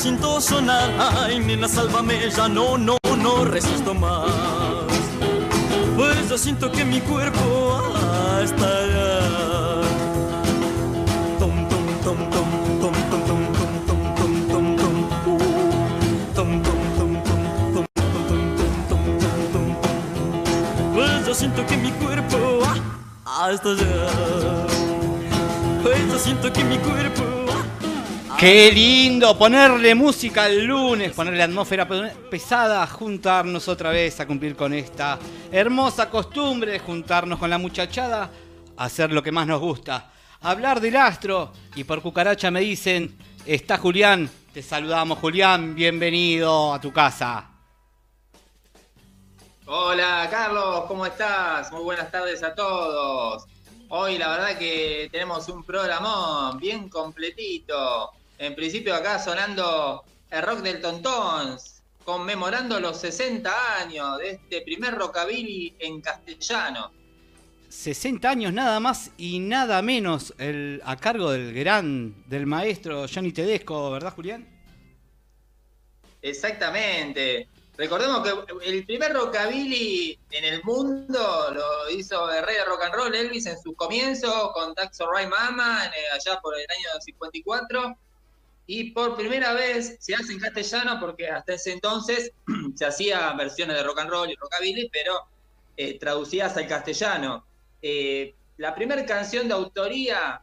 siento sonar. Ay, nena, sálvame, ya no, no, no resisto más. Pues yo siento que mi cuerpo tom, tom, tom. Pues yo siento que mi cuerpo hasta allá. Pues yo siento que mi cuerpo Qué lindo ponerle música el lunes, ponerle atmósfera pe- pesada, juntarnos otra vez a cumplir con esta hermosa costumbre de juntarnos con la muchachada, hacer lo que más nos gusta, hablar del astro. Y por cucaracha me dicen, está Julián, te saludamos Julián, bienvenido a tu casa. Hola Carlos, ¿cómo estás? Muy buenas tardes a todos. Hoy la verdad que tenemos un programón bien completito. En principio acá sonando el rock del Tontons, conmemorando los 60 años de este primer rockabilly en castellano. 60 años nada más y nada menos el, a cargo del gran, del maestro Johnny Tedesco, ¿verdad Julián? Exactamente. Recordemos que el primer rockabilly en el mundo lo hizo el rey de rock and roll Elvis en sus comienzos con That's Alright Mama allá por el año 54 y por primera vez se hace en castellano porque hasta ese entonces se hacía versiones de rock and roll y rockabilly pero eh, traducidas al castellano. Eh, la primera canción de autoría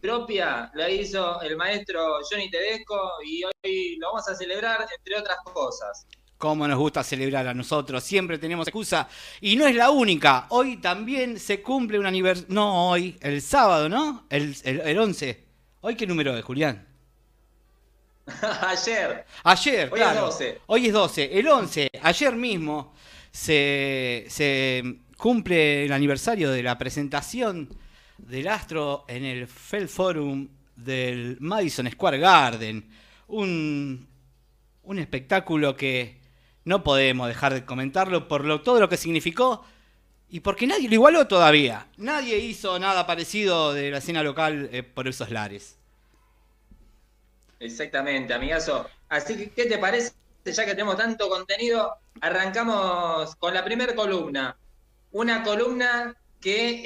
propia la hizo el maestro Johnny Tedesco y hoy lo vamos a celebrar entre otras cosas. Cómo nos gusta celebrar a nosotros, siempre tenemos excusa. Y no es la única, hoy también se cumple un aniversario, no hoy, el sábado, ¿no? El, el, el 11. ¿Hoy qué número es, Julián? Ayer. Ayer, Hoy es claro. 12. Hoy es 12. El 11, ayer mismo, se, se cumple el aniversario de la presentación del Astro en el Feld Forum del Madison Square Garden. Un, un espectáculo que no podemos dejar de comentarlo por lo, todo lo que significó y porque nadie lo igualó todavía. Nadie hizo nada parecido de la escena local eh, por esos lares. Exactamente, amigazo. Así que, ¿qué te parece? Ya que tenemos tanto contenido, arrancamos con la primera columna. Una columna que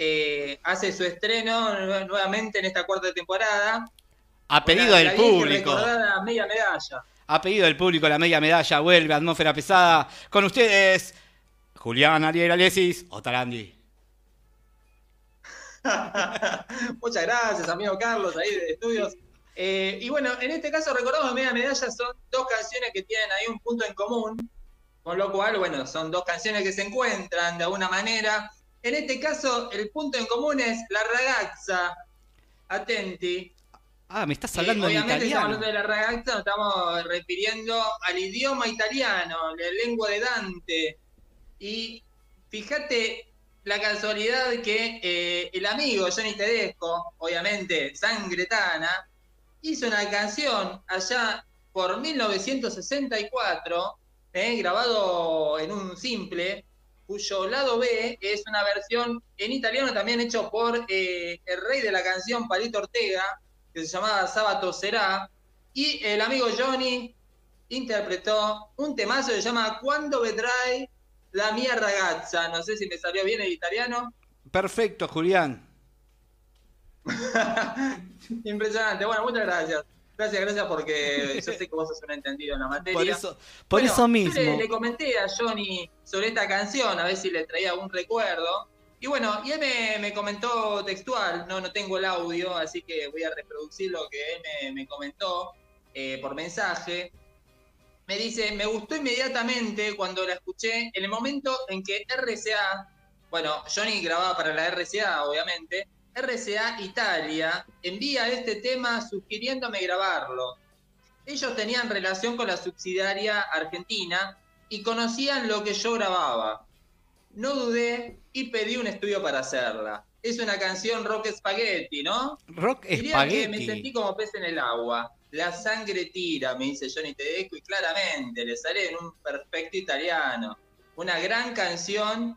eh, hace su estreno nue- nuevamente en esta cuarta temporada. A pedido del público. media medalla. A pedido del público, la media medalla vuelve, atmósfera pesada. Con ustedes, Julián Ariel Alesis, Otarandi. Muchas gracias, amigo Carlos, ahí de estudios. Eh, y bueno, en este caso recordamos Media Medalla son dos canciones que tienen ahí un punto en común, con lo cual, bueno, son dos canciones que se encuentran de alguna manera. En este caso, el punto en común es la ragazza. Atenti. Ah, me estás Eh, hablando en obviamente, estamos italiano. hablando de la ragazza, nos estamos refiriendo al idioma italiano, la lengua de Dante. Y fíjate la casualidad que eh, el amigo Johnny Tedesco, obviamente, sangretana, hizo una canción allá por 1964, eh, grabado en un simple, cuyo lado B es una versión en italiano también hecho por eh, el rey de la canción, Palito Ortega, que se llamaba Sábato Será, y el amigo Johnny interpretó un temazo que se llama Cuando vedrai la mia ragazza. No sé si me salió bien el italiano. Perfecto, Julián. Impresionante. Bueno, muchas gracias. Gracias, gracias, porque yo sé que vos sos un entendido en la materia. Por eso, por Bueno, eso yo mismo. Le, le comenté a Johnny sobre esta canción, a ver si le traía algún recuerdo. Y bueno, y él me, me comentó textual, no, no tengo el audio, así que voy a reproducir lo que él me, me comentó eh, por mensaje. Me dice, me gustó inmediatamente cuando la escuché, en el momento en que RCA, bueno, Johnny grababa para la RCA, obviamente, RCA Italia envía este tema sugiriéndome grabarlo. Ellos tenían relación con la subsidiaria argentina y conocían lo que yo grababa. No dudé y pedí un estudio para hacerla. Es una canción rock spaghetti, ¿no? Rock Diría que me sentí Spaghetti. como pez en el agua. La sangre tira, me dice Johnny Tedesco, y claramente le sale en un perfecto italiano. Una gran canción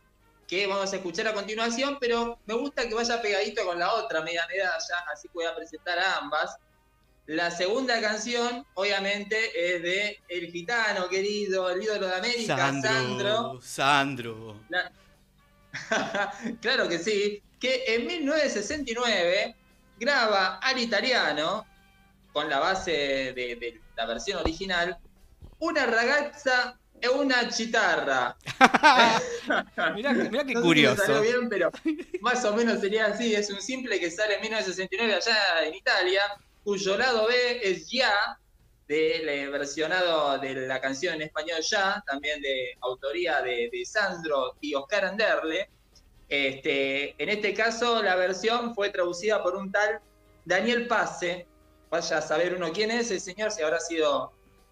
que vamos a escuchar a continuación, pero me gusta que vaya pegadito con la otra media medalla, así que voy a presentar a ambas. La segunda canción, obviamente, es de El Gitano, querido, el ídolo de América, Sandro. Sandro. Sandro. La- claro que sí, que en 1969 graba al italiano, con la base de, de la versión original, una ragazza e una chitarra. mirá, mirá qué No sé si me curioso. salió bien, pero más o menos sería así. Es un simple que sale en 1969 allá en Italia, cuyo lado B es Ya, del eh, versionado de la canción en español Ya, también de autoría de, de Sandro y Oscar Anderle. Este, en este caso, la versión fue traducida por un tal Daniel Pase. Vaya a saber uno quién es el señor, si habrá sido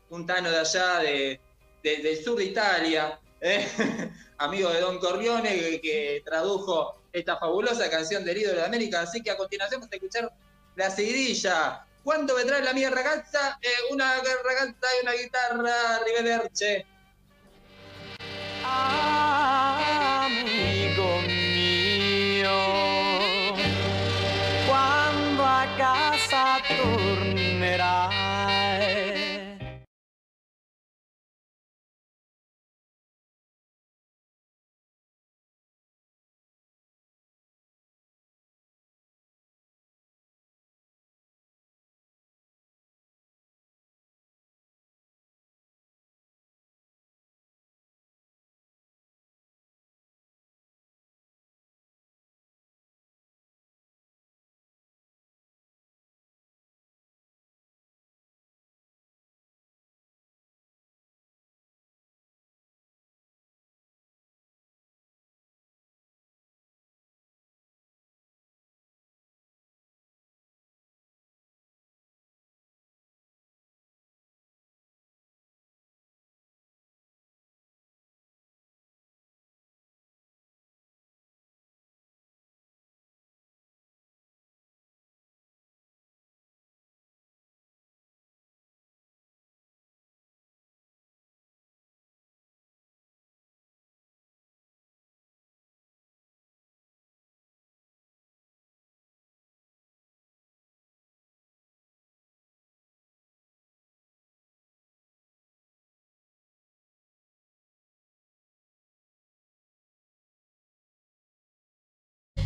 un tano de allá, de, de- del sur de Italia, ¿eh? amigo de Don Corleone, que, tradujo esta fabulosa canción del ídolo de América. Así que a continuación vamos a escuchar la seguidilla. ¿Cuándo vendrá la mía ragazza? Eh, una ragazza y una guitarra, Rivederce. Amigo mio, quando a casa tornerai.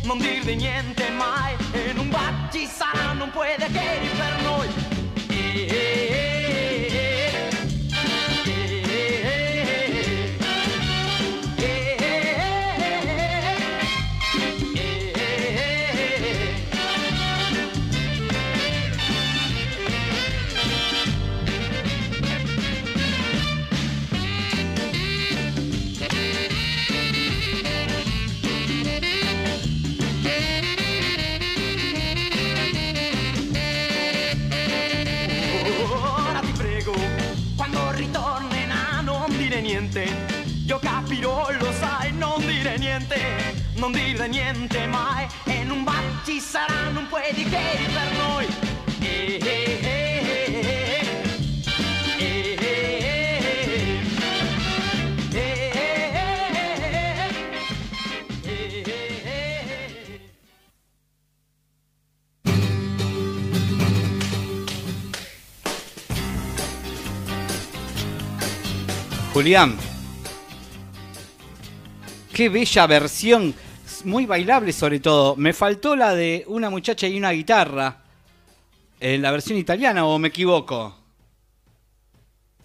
Non dirvi niente mai e non batti sarà, non puoi che per noi. non dire niente mai e non va ci sarà non puoi di che per noi Julián, qué bella versión muy bailable sobre todo. Me faltó la de una muchacha y una guitarra. En la versión italiana o me equivoco.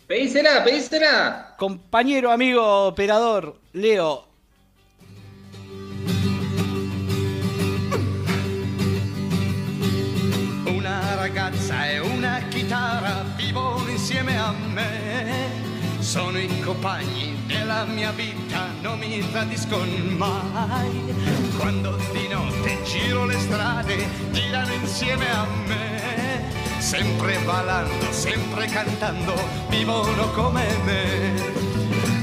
Pedísela, pedísela. Compañero, amigo, operador, Leo. Una ragazza e una chitarra vivono insieme a me. Sono i compagni della mia vita, non mi tradiscono mai. Quando di notte giro le strade, girano insieme a me. Sempre ballando, sempre cantando, vivono come me.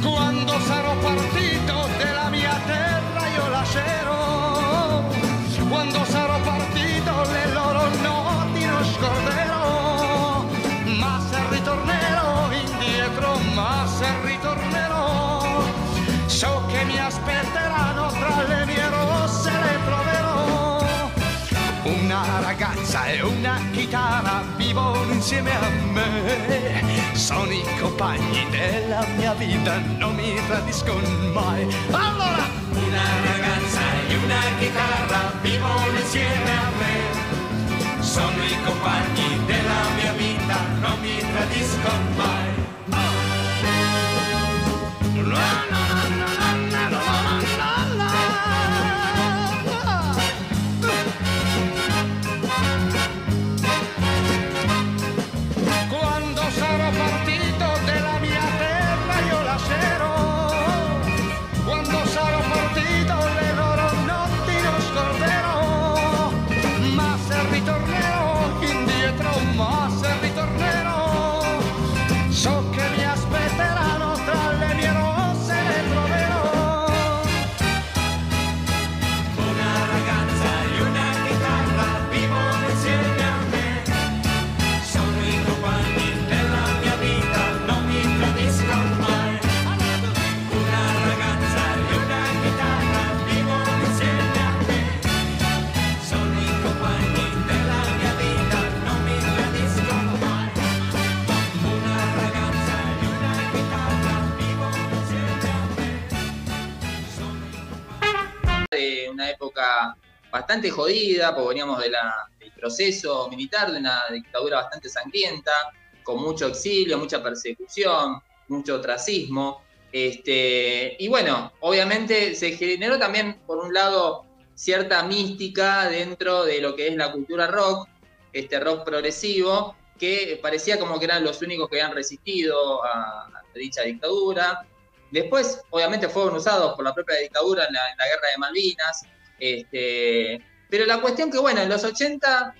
Quando sarò partito della mia terra io lascerò. Quando sarò partito le loro noti non scorderò. Chitarra vivono insieme a me. Sono i compagni della mia vita, non mi tradiscono mai. Allora, una ragazza e una chitarra vivono insieme a me. Sono i compagni della mia vita, non mi tradiscono mai. La, la, la, una época bastante jodida, porque veníamos del proceso militar, de una dictadura bastante sangrienta, con mucho exilio, mucha persecución, mucho ostracismo. Este, y bueno, obviamente se generó también, por un lado, cierta mística dentro de lo que es la cultura rock, este rock progresivo, que parecía como que eran los únicos que habían resistido a dicha dictadura. Después, obviamente, fueron usados por la propia dictadura en la, guerra de Malvinas. Este, pero la cuestión que, bueno, en los 80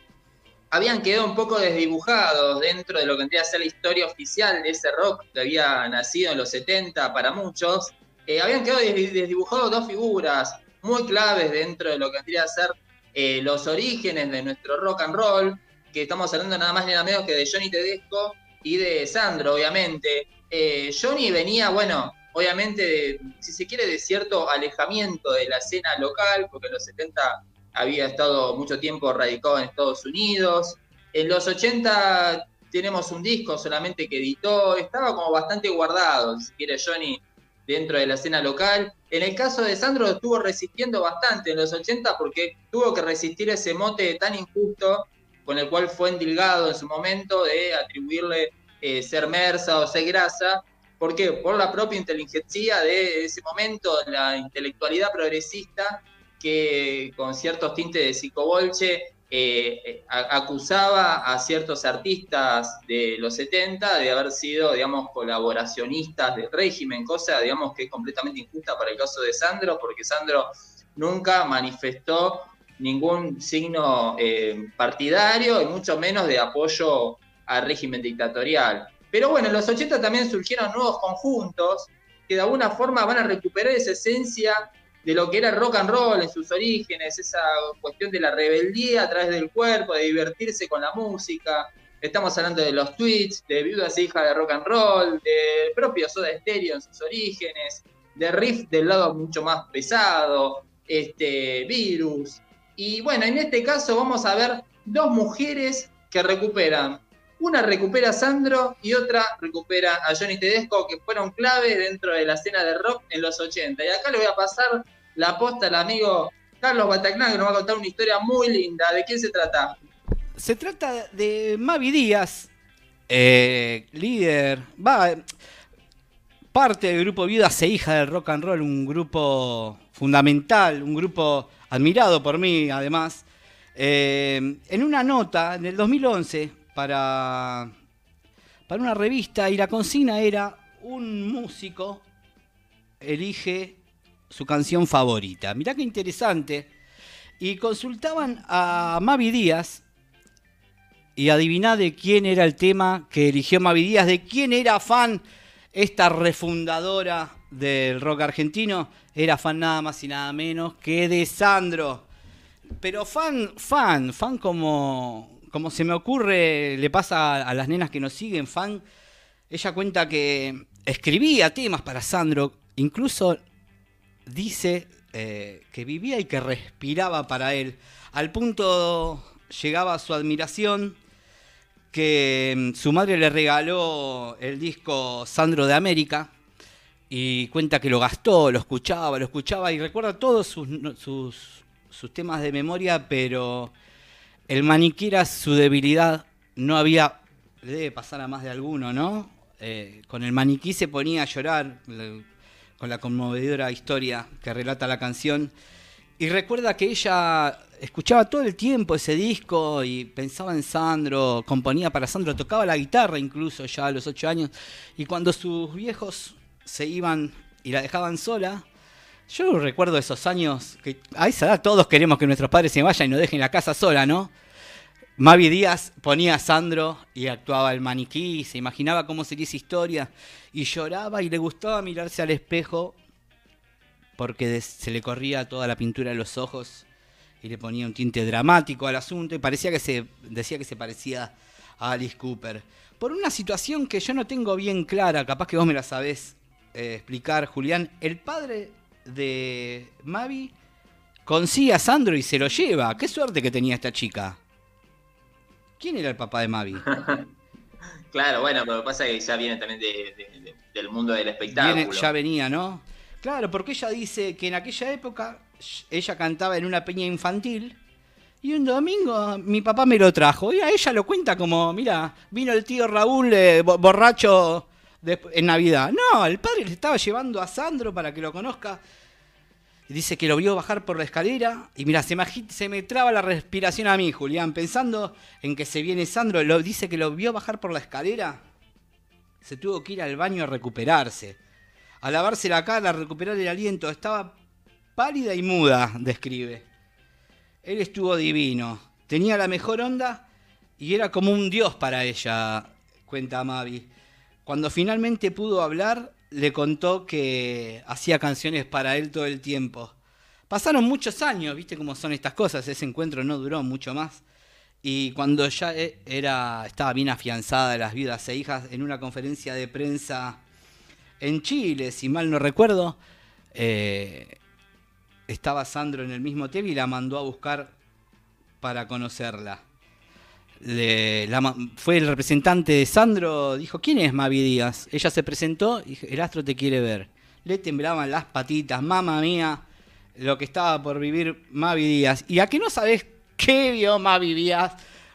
habían quedado un poco desdibujados dentro de lo que tendría que ser la historia oficial de ese rock que había nacido en los 70 para muchos. Eh, habían quedado des- desdibujados dos figuras muy claves dentro de lo que tendría que ser eh, los orígenes de nuestro rock and roll, que estamos hablando nada más ni nada menos que de Johnny Tedesco y de Sandro, obviamente. Eh, Johnny venía, bueno, obviamente, si se quiere, de cierto alejamiento de la escena local, porque en los 70 había estado mucho tiempo radicado en Estados Unidos. En los 80 tenemos un disco solamente que editó, estaba como bastante guardado, si quiere, Johnny, dentro de la escena local. En el caso de Sandro estuvo resistiendo bastante en los 80 porque tuvo que resistir ese mote tan injusto con el cual fue endilgado en su momento de atribuirle eh, ser mersa o ser grasa. ¿Por qué? Por la propia inteligencia de ese momento, la intelectualidad progresista que con ciertos tintes de psicobolche eh, eh, acusaba a ciertos artistas de los 70 de haber sido, digamos, colaboracionistas del régimen, cosa, digamos, que es completamente injusta para el caso de Sandro, porque Sandro nunca manifestó ningún signo eh, partidario y mucho menos de apoyo al régimen dictatorial. Pero bueno, en los 80 también surgieron nuevos conjuntos que de alguna forma van a recuperar esa esencia de lo que era el rock and roll en sus orígenes, esa cuestión de la rebeldía a través del cuerpo, de divertirse con la música. Estamos hablando de los tweets, de Viudas e Hijas de Rock and Roll, de propio Soda Stereo en sus orígenes, de riff del lado mucho más pesado, este, Virus. Y bueno, en este caso vamos a ver dos mujeres que recuperan. Una recupera a Sandro y otra recupera a Johnny Tedesco, que fueron clave dentro de la escena de rock en los 80. Y acá le voy a pasar la posta al amigo Carlos Bataclan, que nos va a contar una historia muy linda. ¿De quién se trata? Se trata de Mavi Díaz, eh, líder, va, parte del grupo Viudas e Hija del Rock and Roll, un grupo fundamental, un grupo admirado por mí además. Eh, en una nota en el 2011 para, para una revista y la consigna era un músico elige su canción favorita. Mirá qué interesante. Y consultaban a Mavi Díaz y adiviná de quién era el tema que eligió Mavi Díaz, de quién era fan esta refundadora del rock argentino. Era fan nada más y nada menos que de Sandro. Pero fan, fan, fan como, como se me ocurre, le pasa a, las nenas que nos siguen, fan. Ella cuenta que escribía temas para Sandro, incluso dice eh, que vivía y que respiraba para él, al punto llegaba su admiración que mm, su madre le regaló el disco Sandro de América y cuenta que lo gastó, lo escuchaba, lo escuchaba y recuerda todos sus, sus temas de memoria, pero el maniquí era su debilidad, no había, le debe pasar a más de alguno, ¿no? Eh, con el maniquí se ponía a llorar con la conmovedora historia que relata la canción. Y recuerda que ella escuchaba todo el tiempo ese disco y pensaba en Sandro, componía para Sandro, tocaba la guitarra incluso ya a los ocho años. Y cuando sus viejos se iban y la dejaban sola, yo recuerdo esos años que a esa edad todos queremos que nuestros padres se vayan y nos dejen la casa sola, ¿no? Mavi Díaz ponía a Sandro y actuaba el maniquí, se imaginaba cómo sería esa historia y lloraba y le gustaba mirarse al espejo porque se le corría toda la pintura de los ojos y le ponía un tinte dramático al asunto y parecía que se decía que se parecía a Alice Cooper. Por una situación que yo no tengo bien clara, capaz que vos me la sabés eh, explicar, Julián, el padre de Mavi consigue a Sandro y se lo lleva. Qué suerte que tenía esta chica. ¿Quién era el papá de Mavi? Claro, bueno, pero lo que pasa es que ya viene también de- de- de- del mundo del espectáculo. Viene- ya venía, ¿no? Claro, porque ella dice que en aquella época ella cantaba en una peña infantil y un domingo mi papá me lo trajo. Y a ella lo cuenta como, mira, vino el tío Raúl eh, bo- borracho en Navidad. No, el padre le estaba llevando a Sandro para que lo conozca. Dice que lo vio bajar por la escalera. Y mira, se me, se me traba la respiración a mí, Julián. Pensando en que se viene Sandro, lo, dice que lo vio bajar por la escalera. Se tuvo que ir al baño a recuperarse. A lavarse la cara, a recuperar el aliento. Estaba pálida y muda, describe. Él estuvo divino. Tenía la mejor onda y era como un dios para ella, cuenta Mavi. Cuando finalmente pudo hablar, le contó que hacía canciones para él todo el tiempo. Pasaron muchos años, viste cómo son estas cosas, ese encuentro no duró mucho más. Y cuando ya e- era, estaba bien afianzada de las viudas e hijas, en una conferencia de prensa en Chile, si mal no recuerdo, eh, estaba Sandro en el mismo hotel y la mandó a buscar para conocerla. Fue el representante de Sandro, dijo, ¿quién es Mavi Díaz? Ella se presentó y dijo, el astro te quiere ver. Le temblaban las patitas, mamá mía, lo que estaba por vivir Mavi Díaz. ¿Y a que no sabes qué vio Mavi Díaz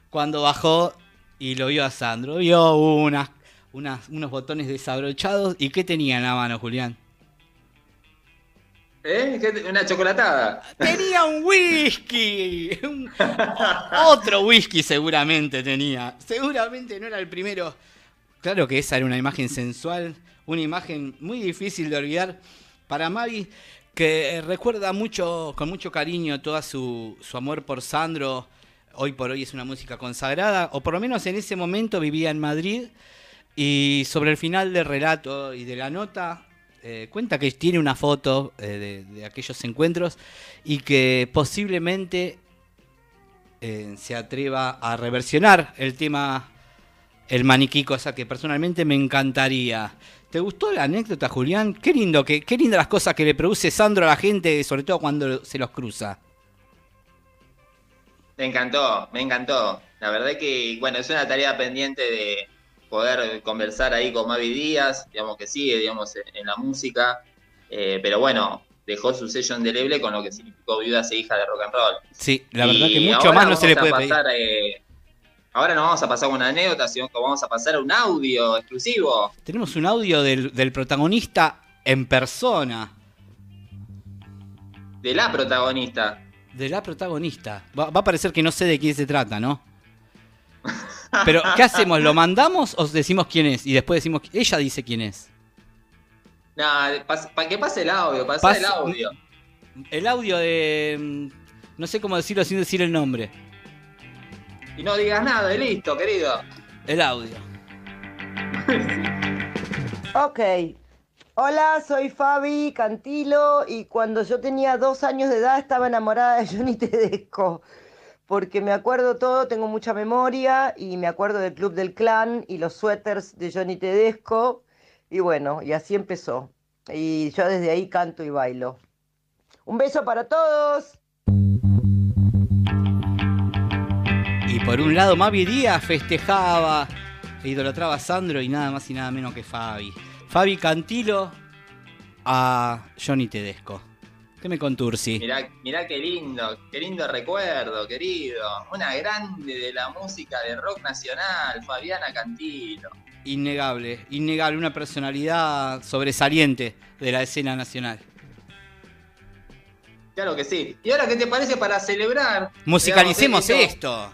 cuando bajó y lo vio a Sandro? Vio unas, unos botones desabrochados y ¿qué tenía en la mano, Julián? ¿Eh? ¿Qué- Una chocolatada. Tenía un whisky. Otro whisky seguramente tenía. Seguramente no era el primero. Claro que esa era una imagen sensual, una imagen muy difícil de olvidar para Mavi, que recuerda mucho, con mucho cariño, todo su, su amor por Sandro. Hoy por hoy es una música consagrada, o por lo menos en ese momento vivía en Madrid. Y sobre el final del relato y de la nota, eh, cuenta que tiene una foto eh, de, aquellos encuentros y que posiblemente eh, se atreva a reversionar el tema El maniquí, cosa que personalmente me encantaría. ¿Te gustó la anécdota, Julián? Qué lindo, que, qué lindas las cosas que le produce Sandro a la gente, sobre todo cuando se los cruza. Me encantó, me encantó. La verdad que, bueno, es una tarea pendiente de poder conversar ahí con Mavi Díaz, digamos que sigue, digamos, en, en la música, eh, pero bueno, dejó su sello indeleble con lo que significó Viudas e Hijas de Rock and Roll. Sí, la verdad Y que mucho más no se le puede a pedir. pasar, eh, ahora no vamos a pasar una anécdota, sino que vamos a pasar a un audio exclusivo. Tenemos un audio del, del protagonista en persona, de la protagonista. de la protagonista. Va, va a parecer que no sé de quién se trata, ¿no? Pero, ¿qué hacemos? ¿Lo mandamos o decimos quién es? Y después decimos, ella dice quién es. Nada, para que pase el audio, pasa Pasa- el audio. El audio de... mm, No sé cómo decirlo sin decir el nombre. Y no digas nada, y listo, querido. El audio. Ok. Hola, soy Fabi Cantilo y cuando yo tenía dos años de edad estaba enamorada de Johnny Tedesco. Porque me acuerdo todo, tengo mucha memoria y me acuerdo del Club del Clan y los suéteres de Johnny Tedesco. Y bueno, y así empezó. Y yo desde ahí canto y bailo. Un beso para todos. Y por un lado, Mavi Díaz festejaba e idolatraba a Sandro y nada más y nada menos que Fabi. Fabi Cantilo a Johnny Tedesco. ¿Qué me contursi? Mirá, mirá qué lindo, qué lindo recuerdo, querido. Una grande de la música de rock nacional, Fabiana Cantilo. Innegable, innegable, una personalidad sobresaliente de la escena nacional. Claro que sí. ¿Y ahora qué te parece para celebrar? Musicalicemos digamos, esto,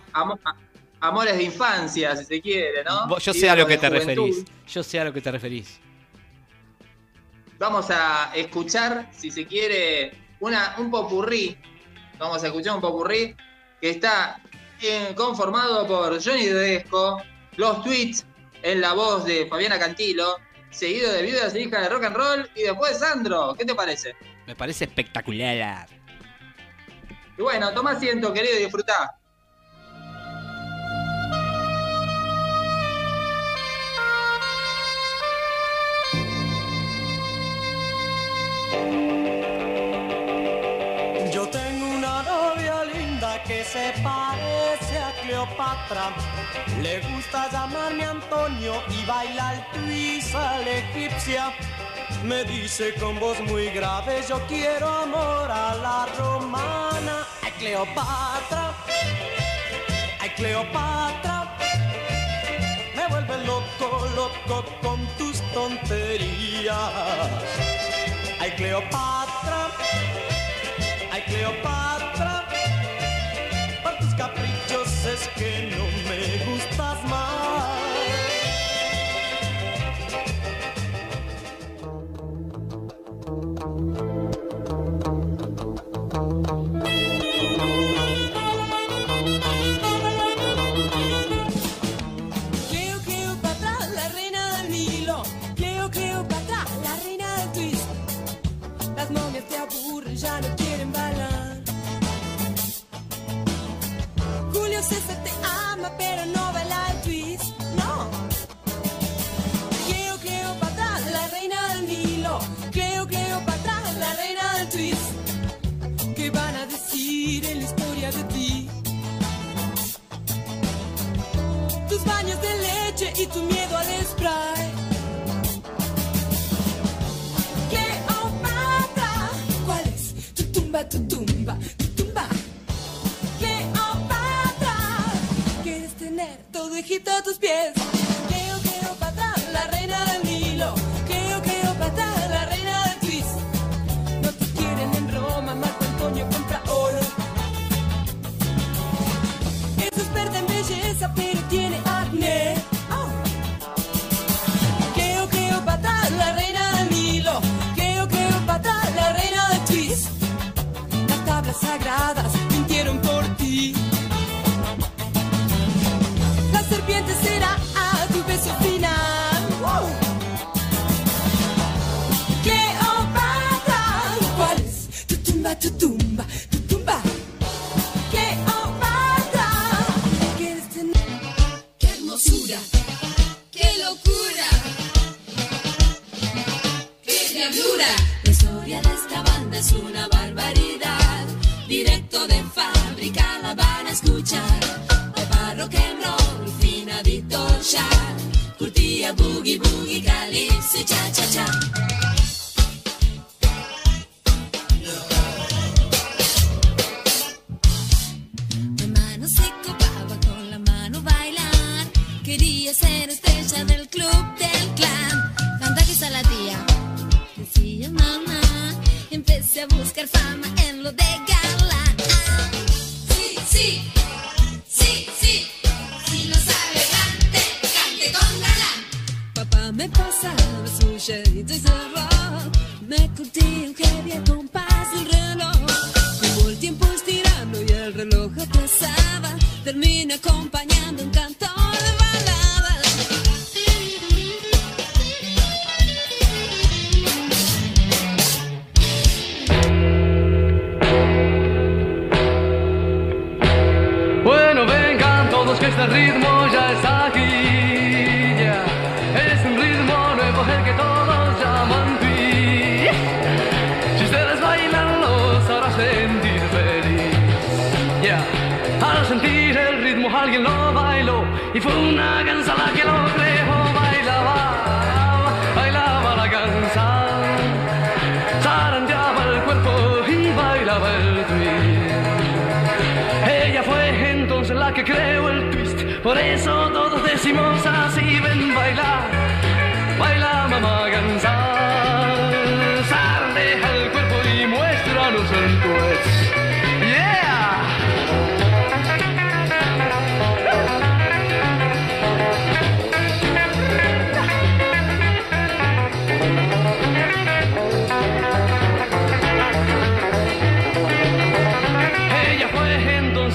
amores de infancia, si se quiere, ¿no? Yo sé a lo que te juventud. referís. Yo sé a lo que te referís. Vamos a escuchar, si se quiere, una, un popurrí. Vamos a escuchar un popurrí que está eh, conformado por Johnny Tedesco, los tweets en la voz de Fabiana Cantilo, seguido de Viudas e Hijas de Rock and Roll y después Sandro. ¿Qué te parece? Me parece espectacular. Y bueno, toma asiento, querido, y disfrutá. Se parece a Cleopatra. Le gusta llamarme Antonio y baila el twist a la egipcia. Me dice con voz muy grave, yo quiero amor a la romana. Ay, Cleopatra, ay, Cleopatra. Me vuelve loco, loco con tus tonterías. Ay, Cleopatra. Ay, Cleopatra, es todo Egipto a tus pies.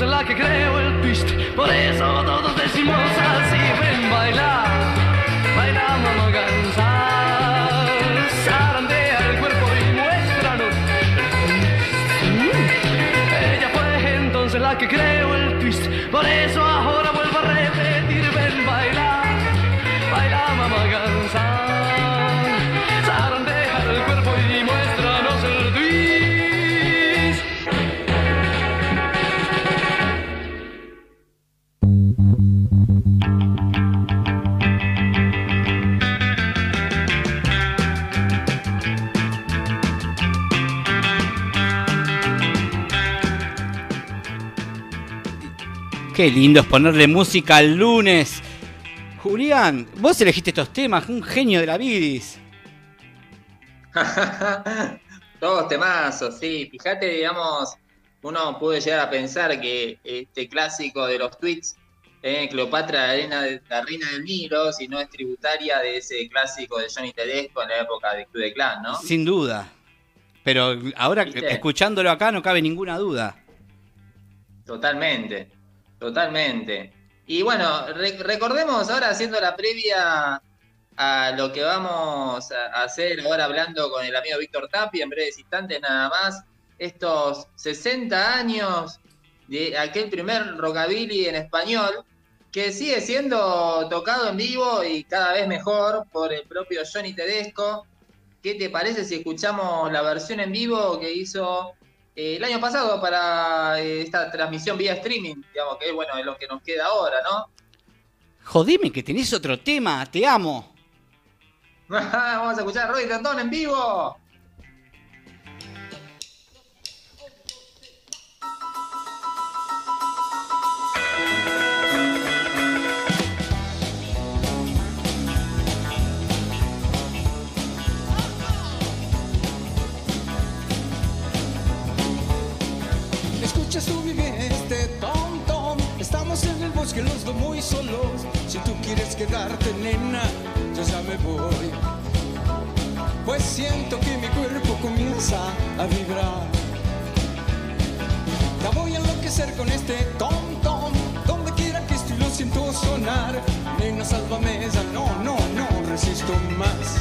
La que creó el twist, por eso todos decimos así, ven bailar, baila mamá gansa, zarandea el cuerpo y muéstranos. Ella fue entonces la que creó el twist, por eso Qué lindo es ponerle música al lunes. Julián, vos elegiste estos temas, un genio de la vidis. Todos temazos, sí. Fíjate, digamos, uno puede llegar a pensar que este clásico de los tweets, eh, Cleopatra, la reina, de- la reina del Nilo, si no es tributaria de ese clásico de Johnny Tedesco en la época de Club de Clan, ¿no? Sin duda. Pero ahora, ¿Viste? escuchándolo acá, no cabe ninguna duda. Totalmente, totalmente. Y bueno, re- recordemos ahora haciendo la previa a lo que vamos a hacer ahora hablando con el amigo Víctor Tapi en breves instantes nada más, estos 60 años de aquel primer rockabilly en español que sigue siendo tocado en vivo y cada vez mejor por el propio Johnny Tedesco. ¿Qué te parece si escuchamos la versión en vivo que hizo eh, el año pasado para eh, esta transmisión vía streaming, digamos que bueno, es lo que nos queda ahora, ¿no? Jodime que tenés otro tema, te amo. Vamos a escuchar a Roy Cantón en vivo. Bosque los dos muy solos. Si tú quieres quedarte, nena, yo ya me voy. Pues siento que mi cuerpo comienza a vibrar. Ya voy a enloquecer con este tom tom. Donde quiera que estoy lo siento sonar. Nena, sálvame, ya no, no, no resisto más.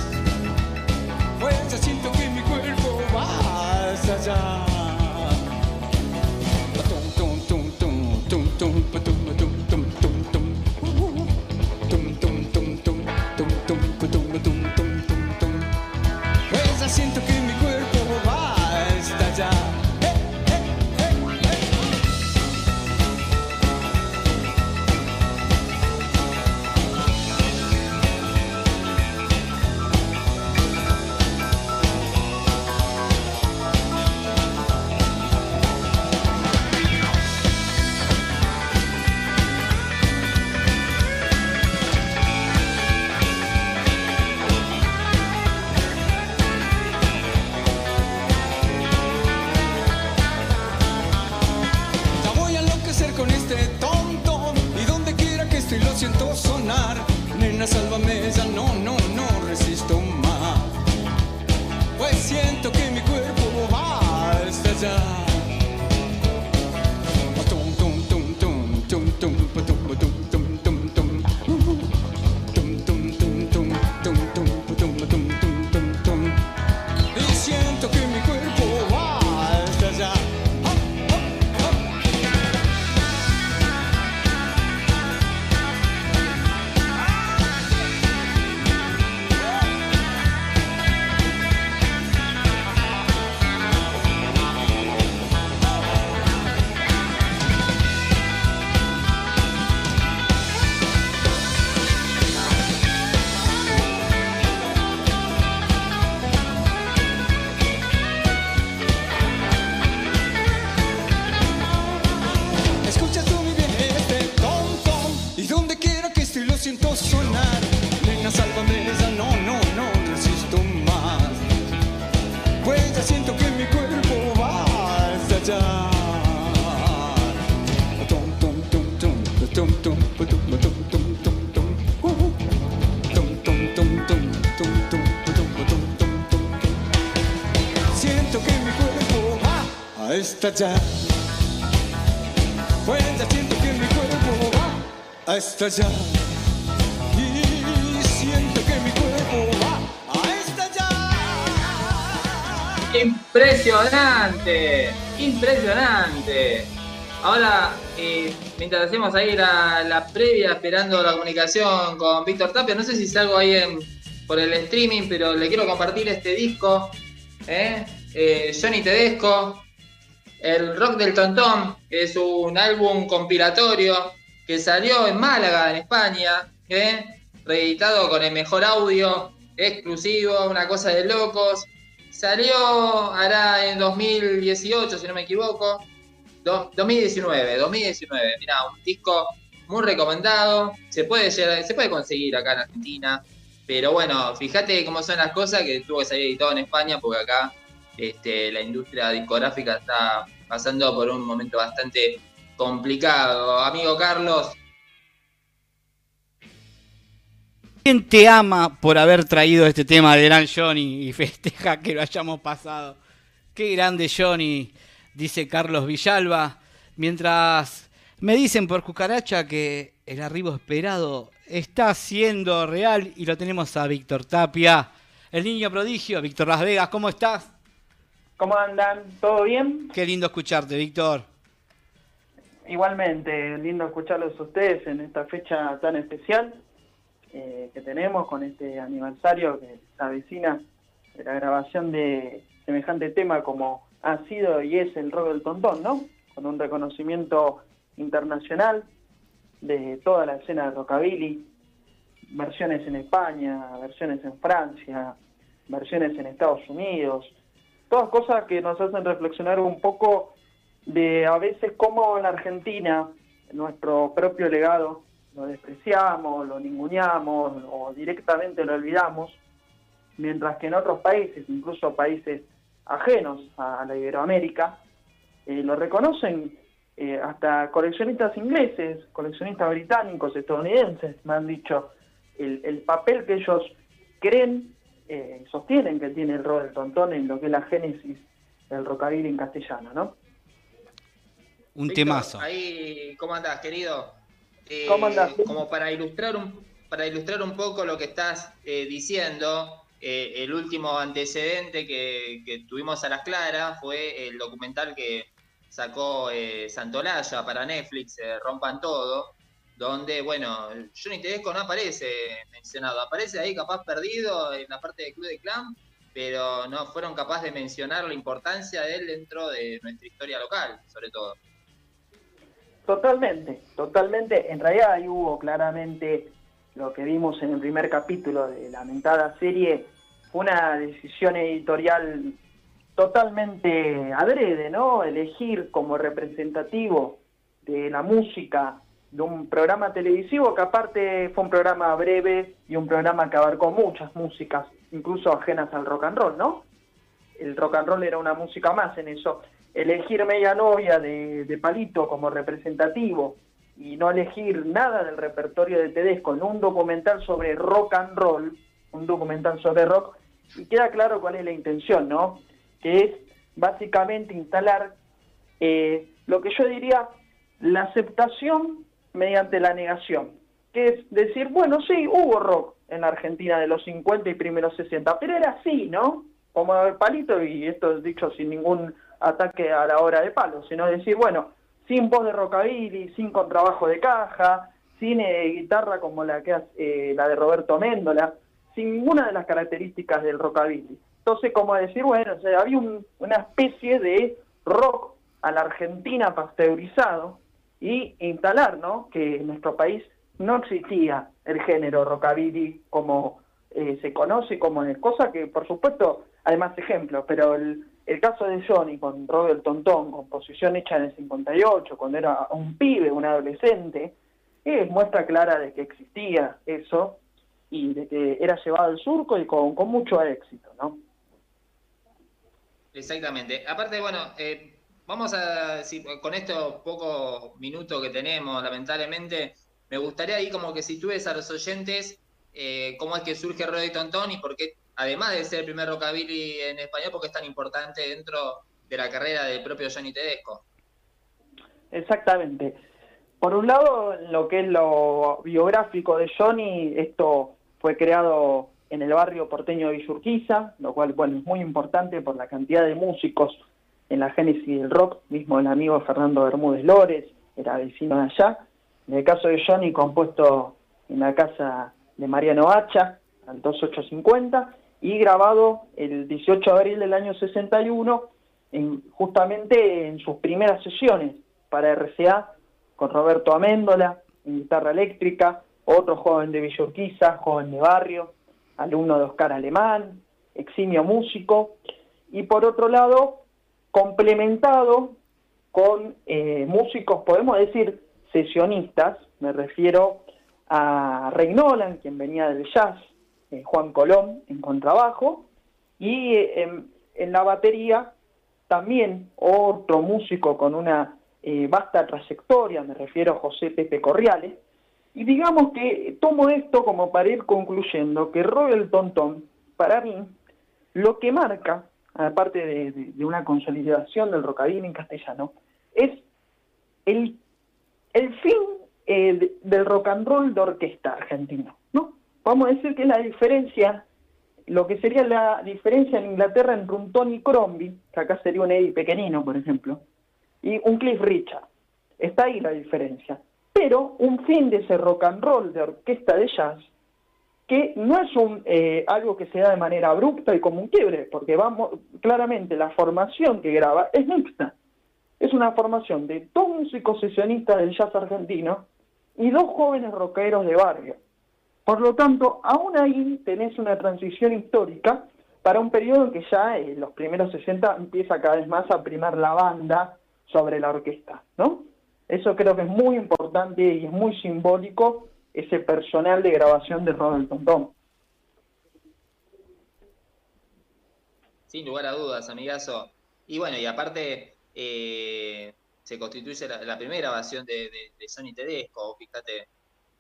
Pues ya siento que mi cuerpo va hasta allá. Siento que mi cuerpo va a estallar. Pues siento que mi cuerpo va a estallar. Y siento que mi cuerpo va a estallar. Impresionante, impresionante. Ahora, eh, mientras hacemos ahí la, la previa, esperando la comunicación con Víctor Tapia, no sé si salgo ahí en, por el streaming, pero le quiero compartir este disco. ¿eh? Eh, Johnny Tedesco, el Rock del Tontón, que es un álbum compilatorio que salió en Málaga, en España, ¿eh? reeditado con el mejor audio, exclusivo, una cosa de locos. Salió ahora en 2018, si no me equivoco. Do- 2019, 2019. Mira, un disco muy recomendado. Se puede, se puede conseguir acá en Argentina. Pero bueno, fíjate cómo son las cosas que tuvo que salir editado en España, porque acá este, la industria discográfica está pasando por un momento bastante complicado. Amigo Carlos, ¿Quién te ama por haber traído este tema de Gran Johnny y festeja que lo hayamos pasado? Qué grande Johnny, dice Carlos Villalba. Mientras me dicen por cucaracha que el arribo esperado está siendo real y lo tenemos a Víctor Tapia, el niño prodigio. Víctor Las Vegas, ¿cómo estás? ¿Cómo andan? ¿Todo bien? Qué lindo escucharte, Víctor. Igualmente, lindo escucharlos a ustedes en esta fecha tan especial eh, que tenemos con este aniversario que se avecina de la grabación de semejante tema como ha sido y es el rock del tontón, ¿no? Con un reconocimiento internacional de toda la escena de rockabilly, versiones en España, versiones en Francia, versiones en Estados Unidos, todas cosas que nos hacen reflexionar un poco de a veces cómo en la Argentina nuestro propio legado lo despreciamos, lo ninguneamos o directamente lo olvidamos, mientras que en otros países, incluso países ajenos a la Iberoamérica, eh, lo reconocen eh, hasta coleccionistas ingleses, coleccionistas británicos, estadounidenses, me han dicho el, el papel que ellos creen, eh, sostienen que tiene el rock del tontón en lo que es la génesis del rockabilly en castellano, ¿no? Un temazo. Ahí, ¿cómo andás, querido? Eh, ¿Cómo andás? Como para ilustrar un, para ilustrar un poco lo que estás eh, diciendo, eh, el último antecedente que, tuvimos a las claras fue el documental que sacó eh, Santolaya para Netflix, eh, Rompan Todo, donde, bueno, Johnny Tedesco no aparece mencionado, aparece ahí capaz perdido en la parte del Club de Clan, pero no fueron capaces de mencionar la importancia de él dentro de nuestra historia local, sobre todo. Totalmente, totalmente. En realidad ahí hubo claramente lo que vimos en el primer capítulo de la mentada serie, una decisión editorial totalmente adrede, ¿no? Elegir como representativo de la música de un programa televisivo que aparte fue un programa breve y un programa que abarcó muchas músicas, incluso ajenas al rock and roll, ¿no? El rock and roll era una música más en eso. Elegir Media Novia de, de Palito como representativo y no elegir nada del repertorio de Tedesco en un documental sobre rock and roll, un documental sobre rock, y queda claro cuál es la intención, ¿no? Que es básicamente instalar eh, lo que yo diría la aceptación mediante la negación, que es decir, bueno, sí, hubo rock en la Argentina de los 50 y primeros 60, pero era así, ¿no? Como el palito, y esto es dicho sin ningún ataque a la hora de palo, sino decir, bueno, sin voz de rockabilly, sin contrabajo de caja, sin eh, guitarra como la que eh, la de Roberto Méndola, sin ninguna de las características del rockabilly. Entonces, como decir, bueno, o sea, había un- una especie de rock a la Argentina pasteurizado y instalar, ¿no? Que en nuestro país no existía el género rockabilly como eh, se conoce, como es, cosa que, por supuesto, hay más ejemplos, pero el, el caso de Johnny con Robert Tontón, composición hecha en el 58, cuando era un pibe, un adolescente, es muestra clara de que existía eso y de que era llevado al surco y con, con mucho éxito, ¿no? Exactamente. Aparte, bueno, eh, vamos a, si- con estos pocos minutos que tenemos, lamentablemente, me gustaría ahí como que sitúes a los oyentes eh, cómo es que surge Roddy Tontón y por qué, además de ser el primer rockabilly en español, porque es tan importante dentro de la carrera del propio Johnny Tedesco. Exactamente. Por un lado, lo que es lo biográfico de Johnny, esto fue creado en el barrio porteño de Villurquiza, lo cual bueno, es muy importante por la cantidad de músicos en la génesis del rock, mismo el amigo Fernando Bermúdez Lores, era vecino de allá. En el caso de Johnny, compuesto en la casa de Mariano Hacha, al 2850, y grabado el 18 de abril del año 61, en, justamente en sus primeras sesiones para RCA, con Roberto Améndola, en guitarra eléctrica, otro joven de Villurquiza, joven de barrio, alumno de Oscar Alemán, eximio músico, y por otro lado, complementado con eh, músicos, podemos decir, sesionistas, me refiero a Ray Nolan, quien venía del jazz, eh, Juan Colón en contrabajo, y en, en la batería también otro músico con una eh, vasta trayectoria, me refiero a José Pepe Corriales, y digamos que tomo esto como para ir concluyendo que Robert Tontón, para mí, lo que marca, aparte de, una consolidación del rockabilly en castellano, es el, el fin eh, de- del rock and roll de orquesta argentino, ¿no? Vamos a decir que la diferencia, lo que sería la diferencia en Inglaterra entre un Tony Crombie, que acá sería un Eddie Pequeñino, por ejemplo, y un Cliff Richard. Está ahí la diferencia. Pero un fin de ese rock and roll de orquesta de jazz que no es un eh, algo que se da de manera abrupta y como un quiebre, porque vamos claramente la formación que graba es mixta. Es una formación de dos músicos sesionistas del jazz argentino y dos jóvenes rockeros de barrio. Por lo tanto, aún ahí tenés una transición histórica para un periodo en que ya en los primeros 60 empieza cada vez más a primar la banda sobre la orquesta, ¿no? Eso creo que es muy importante y es muy simbólico ese personal de grabación de Robert Tontón. Sin lugar a dudas, amigazo. Y bueno, y aparte, eh, se constituye la, la primera grabación de, de, de Johnny Tedesco, fíjate,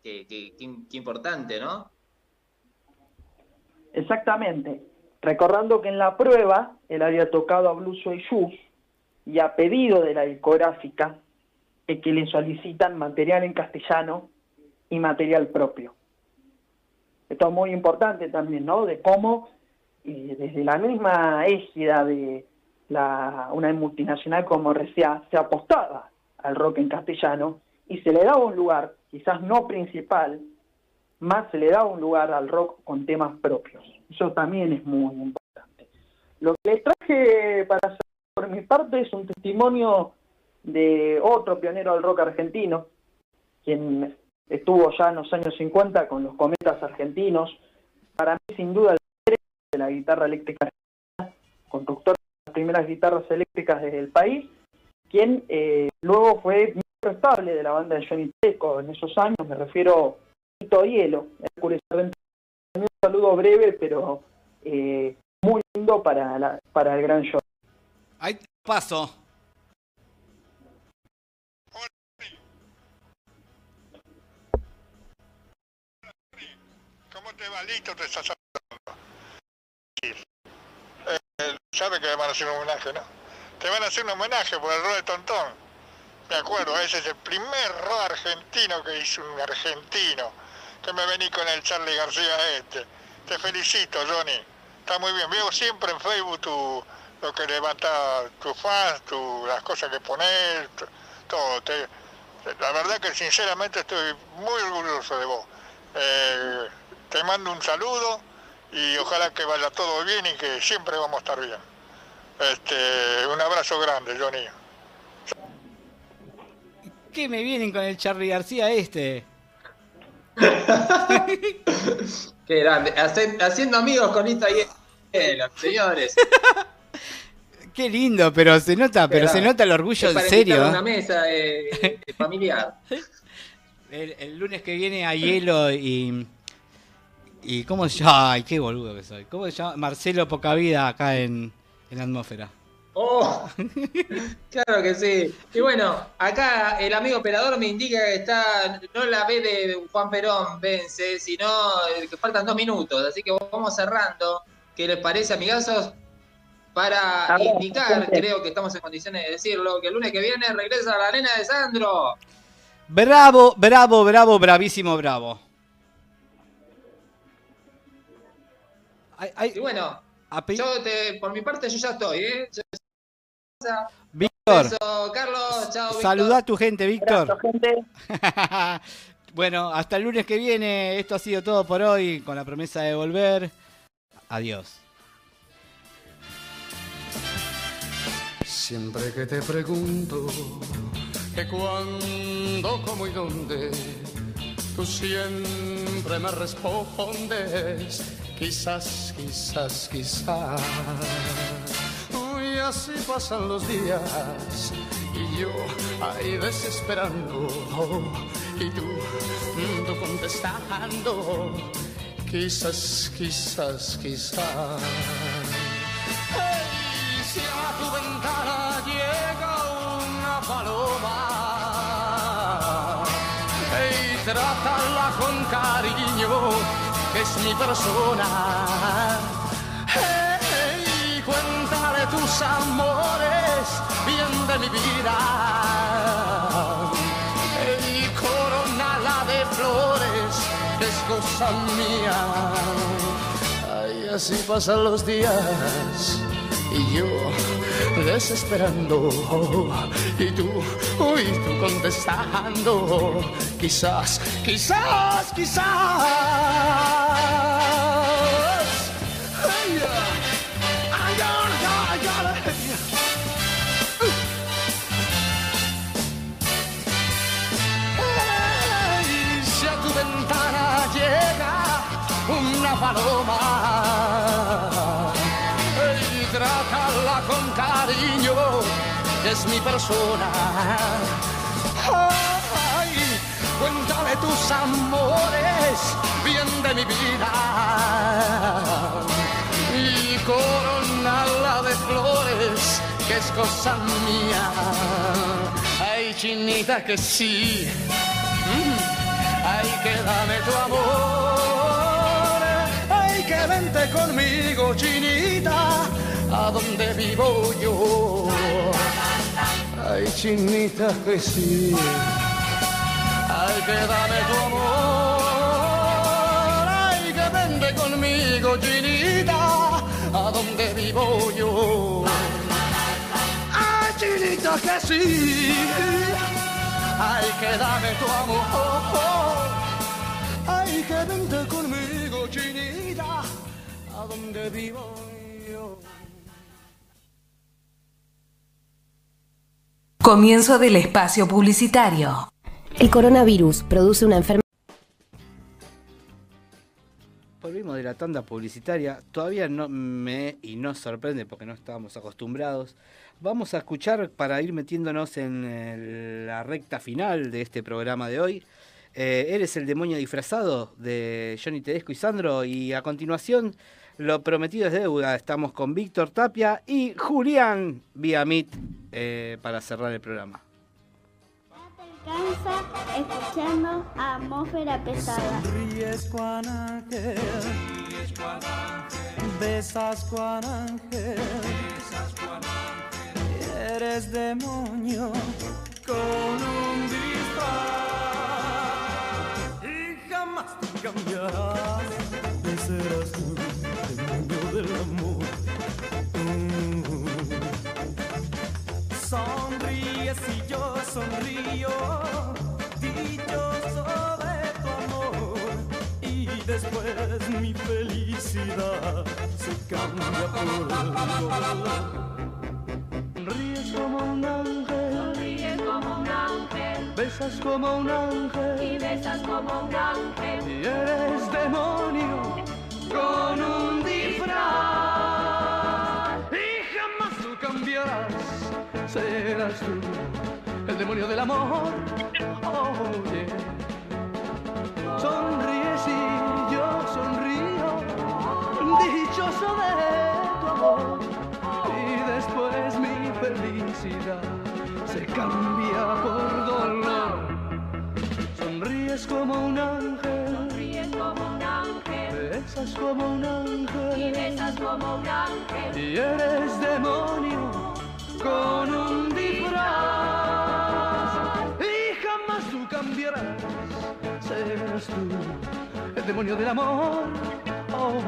qué, qué importante, ¿no? Exactamente. Recordando que en la prueba él había tocado a Blue Suede Shoes y a pedido de la discográfica es que le solicitan material en castellano y material propio. Esto es muy importante también, ¿no? De cómo eh, desde la misma égida de una multinacional como RCA se apostaba al rock en castellano y se le daba un lugar, quizás no principal, más se le daba un lugar al rock con temas propios. Eso también es muy importante. Lo que les traje para por mi parte es un testimonio de otro pionero del rock argentino, quien estuvo ya en los años 50 con los cometas argentinos. Para mí, sin duda, el de la guitarra eléctrica argentina, constructor de las primeras guitarras eléctricas del país, quien eh, luego fue miembro estable de la banda de Johnny Teco en esos años, me refiero a Tito Hielo. Un saludo breve, pero eh, muy lindo para, para el gran Johnny. Ahí paso. ¿Cómo te va? Listo, te. Eh, sabe que le van a hacer un homenaje, ¿no? Te van a hacer un homenaje por el rol de Tontón. Me acuerdo, ese es el primer rol argentino que hizo un argentino. Que me vení con el Charlie García este. Te felicito, Johnny. Está muy bien. Veo siempre en Facebook tu, lo que levanta tus fans, tu, las cosas que pones, todo. Te- la verdad que sinceramente estoy muy orgulloso de vos. Eh, te mando un saludo y ojalá que vaya todo bien y que siempre vamos a estar bien. Este, un abrazo grande, Johnny. ¿Qué me vienen con el Charlie García este? Qué grande. Hace- haciendo amigos con Ita y Hielo, señores. Qué lindo, pero se nota, pero se nota el orgullo en serio. a una mesa eh, familiar. El, el lunes que viene a hielo y. ¿Y cómo se llama? Ay, qué boludo que soy. ¿Cómo se llama? Marcelo Pocavida acá en, en la atmósfera. Oh, claro que sí. Y bueno, acá el amigo operador me indica que está, no la B de Juan Perón vence, sino que faltan dos minutos. Así que vamos cerrando. ¿Qué les parece, amigazos? Para A ver, indicar, gente. creo que estamos en condiciones de decirlo, que el lunes que viene regresa la nena de Sandro. Bravo, bravo, bravo, bravísimo, bravo. Y bueno, yo te, por mi parte yo ya estoy, ¿eh? Yo- Víctor, Carlos, chao. Víctor. saludá a tu gente, Víctor. Gente. bueno, hasta el lunes que viene. Esto ha sido todo por hoy, con la promesa de volver. Adiós. Siempre que te pregunto que cuándo, cómo y dónde, tú siempre me respondes, quizás, quizás, quizás. Y así pasan los días y yo ahí desesperando y tú, tú contestando, quizás, quizás, quizás. Hey, si a tu ventana llega una paloma, hey, trátala con cariño, es mi persona. Hey, cuéntale tus amores, bien de mi vida. Hey, coronala de flores, es cosa mía. Ay, así pasan los días y yo desesperando y tú, uy, tú contestando, quizás, quizás, quizás. Ay. Ay, si a tu ventana llega una paloma, que es mi persona. Ay, cuéntale tus amores, bien de mi vida, y coronala de flores, que es cosa mía. Ay, chinita, que sí. Mm. Ay, que dame tu amor. Ay, que vente conmigo, chinita, a donde vivo yo. Ay, chinita, que sí. Ay, que dame tu amor. Ay, que vente conmigo, chinita, a donde vivo yo. Ay, chinita, que sí. Ay, que dame tu amor. Ay, que vente conmigo, chinita, a donde vivo yo. Comienzo del espacio publicitario. El coronavirus produce una enfermedad. Volvimos de la tanda publicitaria. Todavía no me y nos sorprende porque no estábamos acostumbrados. Vamos a escuchar para ir metiéndonos en el- la recta final de este programa de hoy. Eh, Eres el demonio disfrazado de Johnny Tedesco y Sandro. Y a continuación, lo prometido es deuda. Estamos con Víctor Tapia y Julián vía Meet eh, para cerrar el programa. Cansa escuchando atmósfera pesada. Ríes cuan ángel, besas cuan ángel, eres demonio con un disfraz y jamás te cambiarás, serás tú Sonríes y yo sonrío, dichoso de tu amor. Y después mi felicidad se cambia por dolor. Ríes como un ángel, Ríes como un ángel besas como un ángel, y besas como un ángel. y eres demonio serás tú el demonio del amor. Oh, yeah. Sonríe si yo sonrío, dichoso de tu amor. Y después mi felicidad se cambia por dolor. Sonríes como un ángel. Sonríes como un ángel. Besas como un ángel. Y besas como un ángel. Y eres demonio con un disfraz. Y jamás tú cambiarás. Serás tú el demonio del amor. Oh.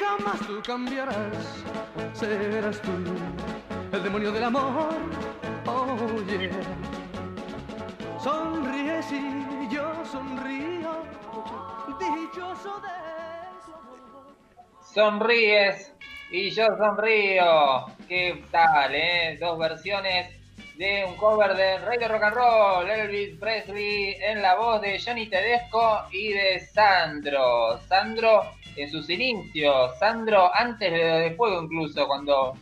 jamás tú cambiarás. Serás tú el demonio del amor oh yeah sonríes y yo sonrío dichoso de Sonríes y yo sonrío. ¿Qué tal, eh? Dos versiones de un cover de Rey de Rock and Roll, Elvis Presley, en la voz de Johnny Tedesco y de Sandro. Sandro en sus inicios, Sandro antes de Fuego incluso, cuando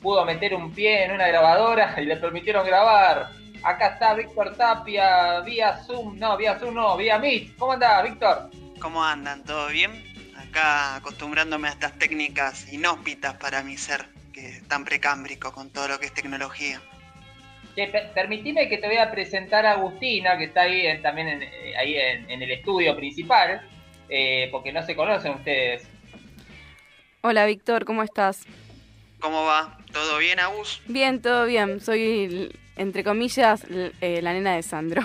pudo meter un pie en una grabadora y le permitieron grabar. Acá está Víctor Tapia, vía Zoom, no, vía Zoom no, vía Meet. ¿Cómo andás, Víctor? ¿Cómo andan? ¿Todo bien? Acá acostumbrándome a estas técnicas inhóspitas para mi ser, que es tan precámbrico con todo lo que es tecnología. Che, per- permitime que te voy a presentar a Agustina, que está ahí en- también en, eh, ahí en, en el estudio principal, eh, porque no se conocen ustedes. Hola Víctor, ¿cómo estás? ¿Cómo va? ¿Todo bien, Agus? Bien, todo bien. Soy, entre comillas, eh, la nena de Sandro.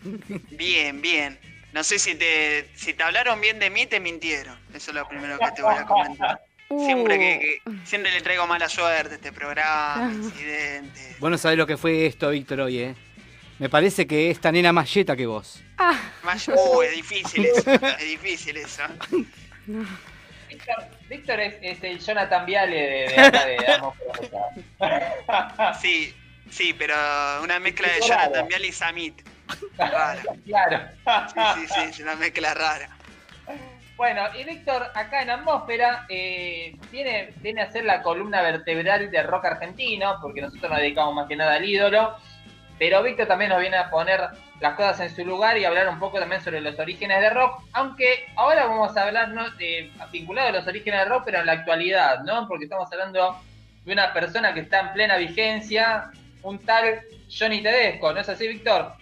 Bien, bien. No sé si te, si te hablaron bien de mí, te mintieron. Eso es lo primero que te voy a comentar. Siempre, que, que- siempre le traigo mala suerte a este programa, incidentes. Vos no sabés lo que fue esto, Víctor, hoy, ¿eh? Me parece que esta nena más yeta que vos. Más- Uh, es difícil eso, es difícil eso. Víctor, Víctor es, es el Jonathan Viale de, de acá de. Sí, sí, pero una mezcla de. Jonathan Vial y Samit. Rara. Claro. Sí, sí, sí, es una mezcla rara. Bueno, y Víctor, acá en Atmósfera, eh, viene, viene a ser la columna vertebral del rock argentino, porque nosotros nos dedicamos más que nada al ídolo, pero Víctor también nos viene a poner las cosas en su lugar y hablar un poco también sobre los orígenes de rock, aunque ahora vamos a hablar ¿no? de, vinculado a los orígenes de rock, pero en la actualidad, ¿no? Porque estamos hablando de una persona que está en plena vigencia, un tal Johnny Tedesco, ¿no es así, Víctor?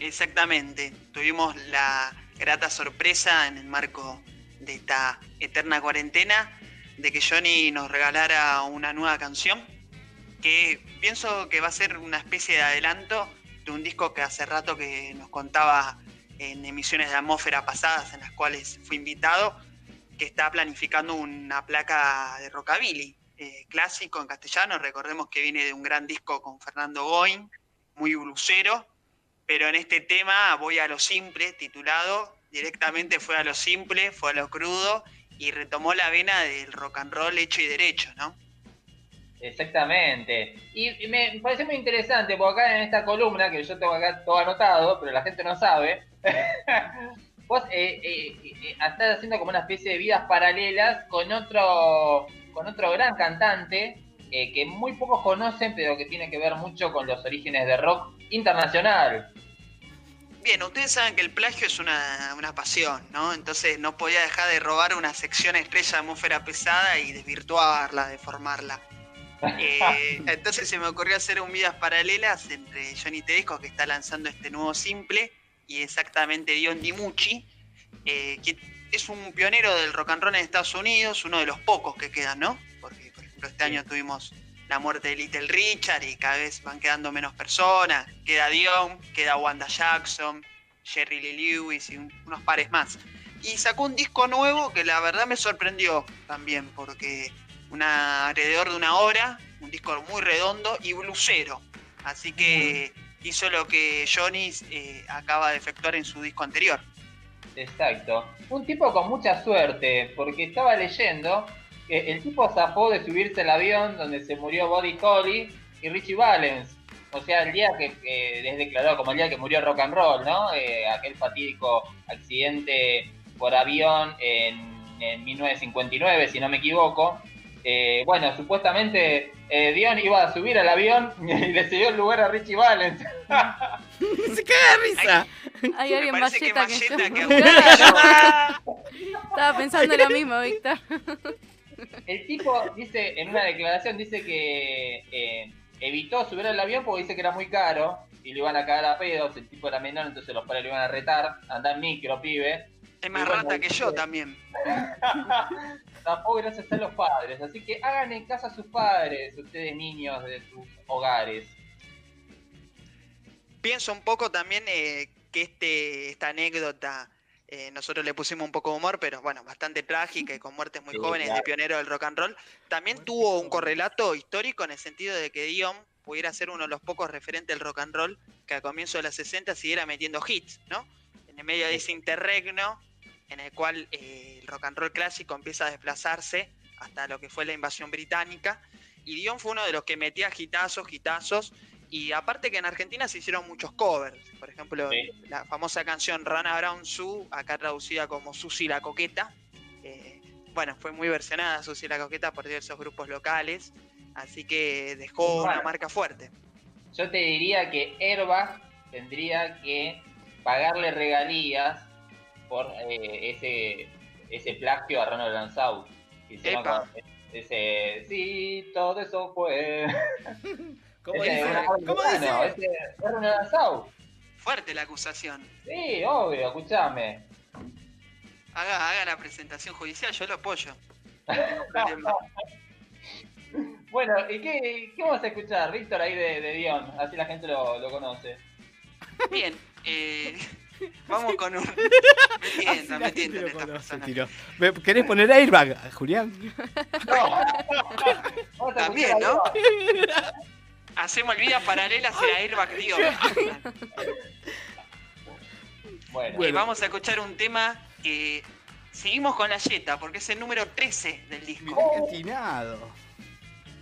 Exactamente. Tuvimos la grata sorpresa en el marco de esta eterna cuarentena de que Johnny nos regalara una nueva canción que pienso que va a ser una especie de adelanto de un disco que hace rato que nos contaba en emisiones de atmósfera pasadas en las cuales fue invitado, que está planificando una placa de rockabilly eh, clásico en castellano. Recordemos que viene de un gran disco con Fernando Goin, muy blusero, pero en este tema voy a lo simple, titulado, directamente fue a lo simple, fue a lo crudo y retomó la vena del rock and roll hecho y derecho, ¿no? Exactamente. Y me parece muy interesante, porque acá en esta columna, que yo tengo acá todo anotado, pero la gente no sabe, vos eh, eh, eh, estás haciendo como una especie de vidas paralelas con otro, con otro gran cantante eh, que muy pocos conocen, pero que tiene que ver mucho con los orígenes de rock internacional. Bien, ustedes saben que el plagio es una, una pasión, ¿no? Entonces no podía dejar de robar una sección estrella de atmósfera pesada y desvirtuarla, deformarla. Eh, entonces se me ocurrió hacer un vidas paralelas entre Johnny Tedesco, que está lanzando este nuevo simple, y exactamente Dion DiMucci, eh, que es un pionero del rock and roll en Estados Unidos, uno de los pocos que quedan, ¿no? Porque, por ejemplo, este año tuvimos la muerte de Little Richard y cada vez van quedando menos personas. Queda Dion, queda Wanda Jackson, Jerry Lee Lewis y un- unos pares más. Y sacó un disco nuevo que la verdad me sorprendió también, porque una, alrededor de una hora, un disco muy redondo y blusero. Así que hizo lo que Johnny eh, acaba de efectuar en su disco anterior. Exacto. Un tipo con mucha suerte, porque estaba leyendo que el tipo zafó de subirse al avión donde se murió Buddy Holly y Richie Valens. O sea, el día que eh, es declarado como el día que murió rock and roll, ¿no? Eh, aquel fatídico accidente por avión en, en 1959, si no me equivoco. Eh, bueno, supuestamente eh, Dion iba a subir al avión y le cedió el lugar a Richie Valens. Se caga de risa. Hay alguien parece que que, que Estaba pensando lo mismo, Víctor. El tipo dice, en una declaración, dice que eh, evitó subir al avión porque dice que era muy caro y le iban a cagar a pedos. El tipo era menor, entonces los padres le iban a retar. Anda en micro, pibe. Es más Y bueno, rata que yo también. Tampoco gracias están los padres. Así que hagan en casa a sus padres, ustedes niños de sus hogares. Pienso un poco también eh, que este, esta anécdota, eh, nosotros le pusimos un poco de humor, pero bueno, bastante trágica y con muertes muy Sí, jóvenes de pionero del rock and roll, también tuvo un correlato histórico en el sentido de que Dion pudiera ser uno de los pocos referentes del rock and roll que a comienzos de los 60 siguiera metiendo hits, ¿no? En el medio de ese interregno en el cual eh, el rock and roll clásico empieza a desplazarse hasta lo que fue la invasión británica. Y Dion fue uno de los que metía gitazos, gitazos. Y aparte que en Argentina se hicieron muchos covers. Por ejemplo, Sí. la famosa canción Rana Brown Sue, acá traducida como Susi la Coqueta. eh, bueno, fue muy versionada Susi la Coqueta por diversos grupos locales. Así que dejó una marca fuerte. Yo te diría que Airbag tendría que pagarle regalías por eh, ese, ese plagio a Ronald Lanzau. que con Ese, sí, todo eso fue. ¿Cómo Ese, dice? una- ¿Cómo bueno, dice? ese Ronald Lanzau. Fuerte la acusación. Sí, obvio, escuchame. Haga, haga la presentación judicial, yo lo apoyo. No. Bueno, ¿y qué, qué vamos a escuchar, Víctor, ahí de, de Dion? Así la gente lo, lo conoce. Bien, eh, vamos con un. Metiendo gente en lo estas personas. ¿Me- ¿Querés poner airbag, Julián? A También, ¿no? Hacemos vidas paralelas y la airbag Dion. Bueno, Y vamos a escuchar un tema que seguimos con la Jetta, porque es el número 13 del disco.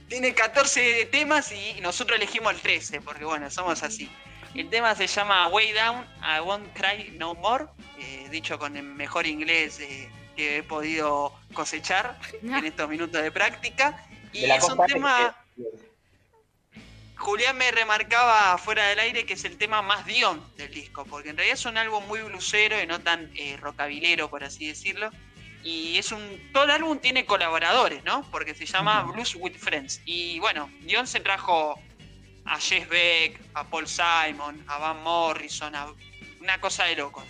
Tiene 14 temas y nosotros elegimos el 13, porque bueno, somos así. El tema se llama Way Down, I Won't Cry No More, eh, dicho con el mejor inglés eh, que he podido cosechar en estos minutos de práctica. Y de es un tema, este. Julián me remarcaba fuera del aire que es el tema más Dion del disco, porque en realidad es un álbum muy blusero y no tan eh, rockabilero, por así decirlo. Y es un. Todo el álbum tiene colaboradores, ¿no? Porque se llama Blues with Friends. Y bueno, Dion se trajo a Jess Beck, a Paul Simon, a Van Morrison, a una cosa de locos.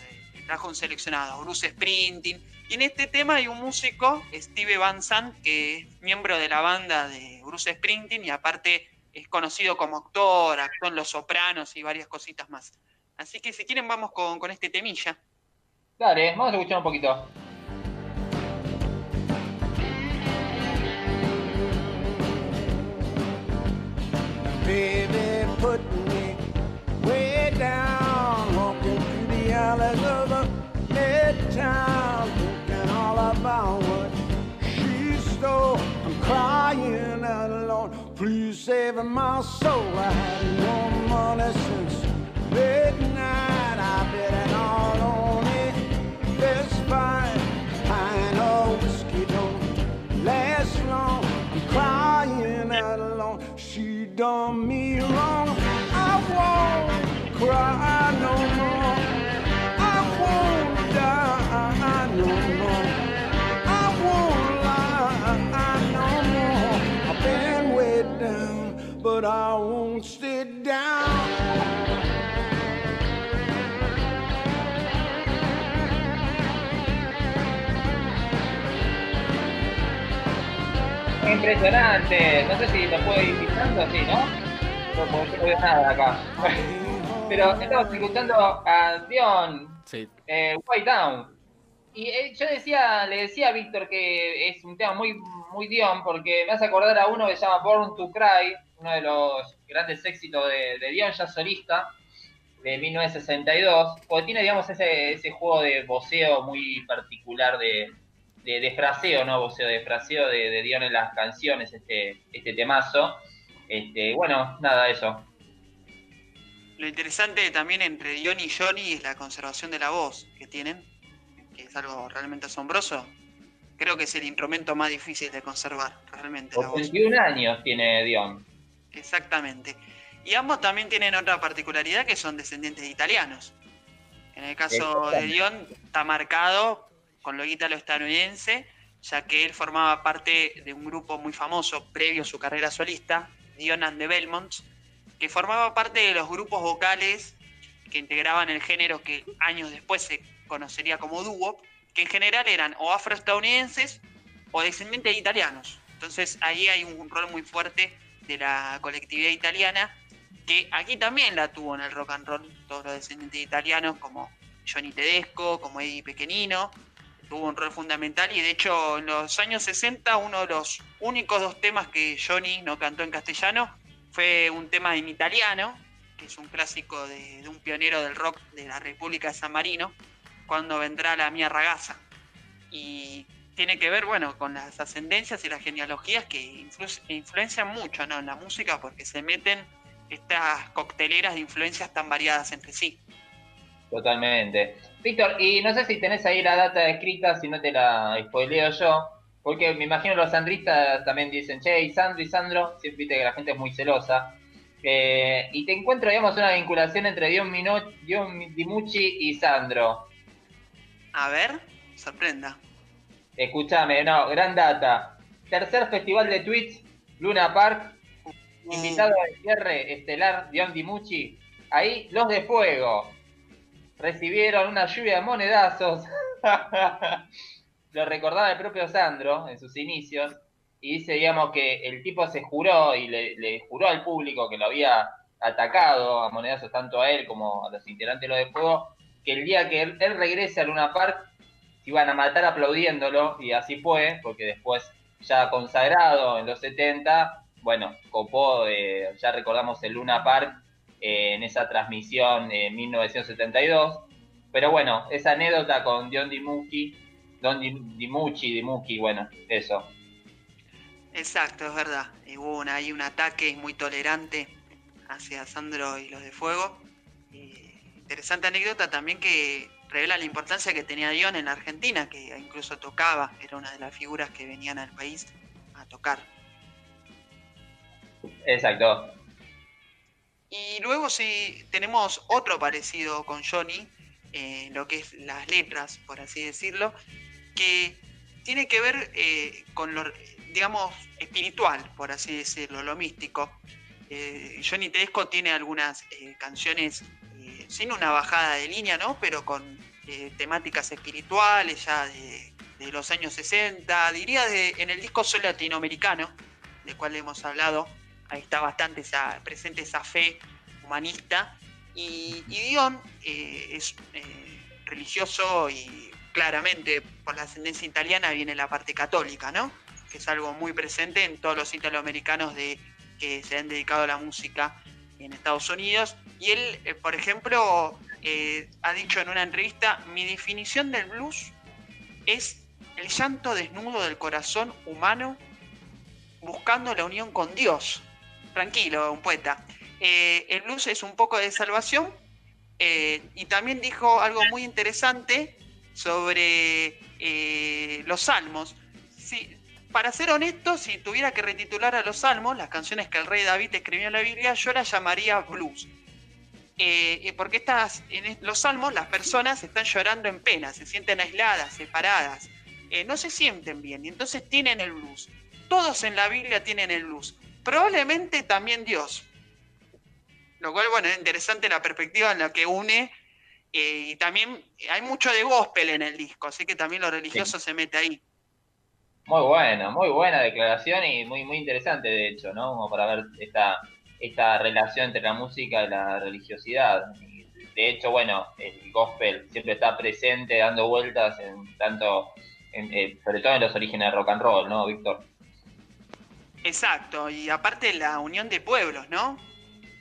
Trajo un seleccionado, Bruce Sprinting. Y en este tema hay un músico, Steve Van Sant, que es miembro de la banda de Bruce Sprinting y aparte es conocido como actor, actuó en Los Sopranos y varias cositas más. Así que si quieren vamos con, con este temilla. Dale, vamos a escuchar un poquito. Baby, put me way down, walking through the alleys of a midtown, thinking all about what she stole. I'm crying out alone, please save my soul. I had no money since midnight. I've been all on it. This fine, I know whiskey don't last long. I'm crying out alone. She done me wrong. I won't cry no more. I won't die no more. I won't lie no more. I've been way down, but I won't stay down. Impresionante. No sé si lo puedo ir así, ¿no? Porque yo no veo nada acá. Pero estamos escuchando a Dion, Sí. eh, Way Down. Y eh, yo decía, le decía a Víctor que es un tema muy, muy Dion, porque me hace acordar a uno que se llama Born to Cry, uno de los grandes éxitos de, de Dion ya solista, de 1962, porque tiene, digamos, ese, ese juego de voceo muy particular de, de, de fraseo, ¿no? Voceo de fraseo de, de Dion en las canciones, este, este temazo. Este, bueno, nada, eso. Lo interesante también entre Dion y Johnny es la conservación de la voz que tienen, que es algo realmente asombroso. creo que es el instrumento más difícil de conservar, realmente. la voz. 81 años tiene Dion. Exactamente. Y ambos también tienen otra particularidad que son descendientes de italianos. En el caso de Dion está marcado con lo ítalo-estadounidense, ya que él formaba parte de un grupo muy famoso previo a su carrera solista, Dion and the Belmonts, que formaba parte de los grupos vocales que integraban el género que años después se conocería como dúo, que en general eran o afroestadounidenses o descendientes de italianos. Entonces ahí hay un rol muy fuerte de la colectividad italiana, que aquí también la tuvo en el rock and roll, todos los descendientes italianos como Johnny Tedesco, como Eddie Pequenino, tuvo un rol fundamental y de hecho en los años 60 uno de los únicos dos temas que Johnny no cantó en castellano fue un tema en italiano, que es un clásico de, un pionero del rock de la República de San Marino, cuando vendrá la mía ragazza. Y tiene que ver, bueno, con las ascendencias y las genealogías que influ- influencian mucho ¿no? en la música porque se meten estas cocteleras de influencias tan variadas entre sí. Totalmente. Víctor, y no sé si tenés ahí la data escrita, si no te la spoileo yo, porque me imagino los sandristas también dicen, che, y Sandro y Sandro, siempre viste que la gente es muy celosa. Eh, y te encuentro, digamos, una vinculación entre Dion, Mino, Dion Dimucci y Sandro. A ver, sorprenda. Escúchame, no, gran data. Tercer festival de Twitch, Luna Park. Invitado de cierre estelar, Dion Dimucci. Ahí, los de fuego. Recibieron una lluvia de monedazos. Lo recordaba el propio Sandro en sus inicios. Y dice, digamos, que el tipo se juró y le, juró al público que lo había atacado a monedazos tanto a él como a los integrantes de los de fuego, que el día que él, él regrese a Luna Park se iban a matar aplaudiéndolo y así fue, porque después ya consagrado en los 70, bueno, copó, eh, ya recordamos el Luna Park eh, en esa transmisión en 1972, pero bueno, esa anécdota con Dion Dimucci, Don Di- Dimucci, Dimucci, bueno, eso. Exacto, es verdad. Eh, Hubo una- ahí un ataque muy tolerante hacia Sandro y los de Fuego. Eh, interesante anécdota también que revela la importancia que tenía Dion en la Argentina, que incluso tocaba, era una de las figuras que venían al país a tocar. Exacto. Y luego sí tenemos otro parecido con Johnny, eh, lo que es las letras, por así decirlo, que tiene que ver eh, con lo, digamos, espiritual, por así decirlo, lo místico. Eh, Johnny Tedesco tiene algunas eh, canciones sin una bajada de línea, ¿no? Pero con temáticas espirituales ya de, de los años 60, diría de, en el disco Soy Latinoamericano, del cual hemos hablado, ahí está bastante esa, presente esa fe humanista. Y, Dion eh, es eh, religioso y claramente por la ascendencia italiana viene la parte católica, ¿no? Que es algo muy presente en todos los italoamericanos de, que se han dedicado a la música en Estados Unidos. Y él, eh, por ejemplo, ha dicho en una entrevista, mi definición del blues es el llanto desnudo del corazón humano buscando la unión con Dios. Tranquilo, un poeta. Eh, el blues es un poco de salvación eh, y también dijo algo muy interesante sobre eh, los salmos. Para ser honesto, si tuviera que retitular a los salmos, las canciones que el rey David escribió en la Biblia, yo las llamaría blues. Porque estas, en los salmos las personas están llorando en pena, se sienten aisladas, separadas, no se sienten bien y entonces tienen el blues. Todos en la Biblia tienen el blues, probablemente también Dios. Lo cual, bueno, es interesante la perspectiva en la que une eh, y también hay mucho de gospel en el disco, así que también lo religioso se mete ahí. Muy buena, muy buena declaración y muy, muy interesante, de hecho, ¿no? Como para ver esta, esta relación entre la música y la religiosidad. Y, de hecho, bueno, el gospel siempre está presente, dando vueltas en tanto, en- eh, sobre todo en los orígenes de rock and roll, ¿no, Víctor? Exacto, y aparte la unión de pueblos, ¿no?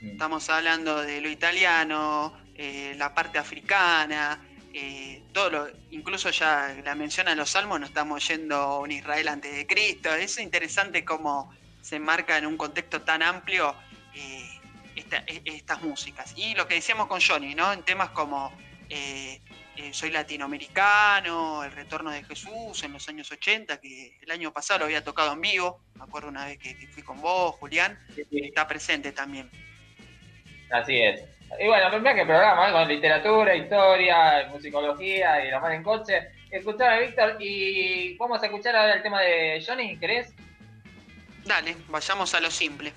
Estamos hablando de lo italiano, eh, la parte africana, eh, todo lo, incluso ya la mención a los salmos, no estamos yendo a un Israel antes de Cristo. Es interesante cómo se enmarca en un contexto tan amplio eh, esta- e- estas músicas. Y lo que decíamos con Johnny, ¿no? En temas como eh, eh, Soy latinoamericano, El retorno de Jesús en los años 80, que el año pasado lo había tocado en vivo. Me acuerdo una vez que, que fui con vos, Julián, está presente también. Así es. Y bueno, mira que programa, ¿eh? con literatura, historia, musicología y lo más en coche. Escuchame, Víctor, y vamos a escuchar ahora el tema de Johnny, ¿querés? Dale, vayamos a lo simple.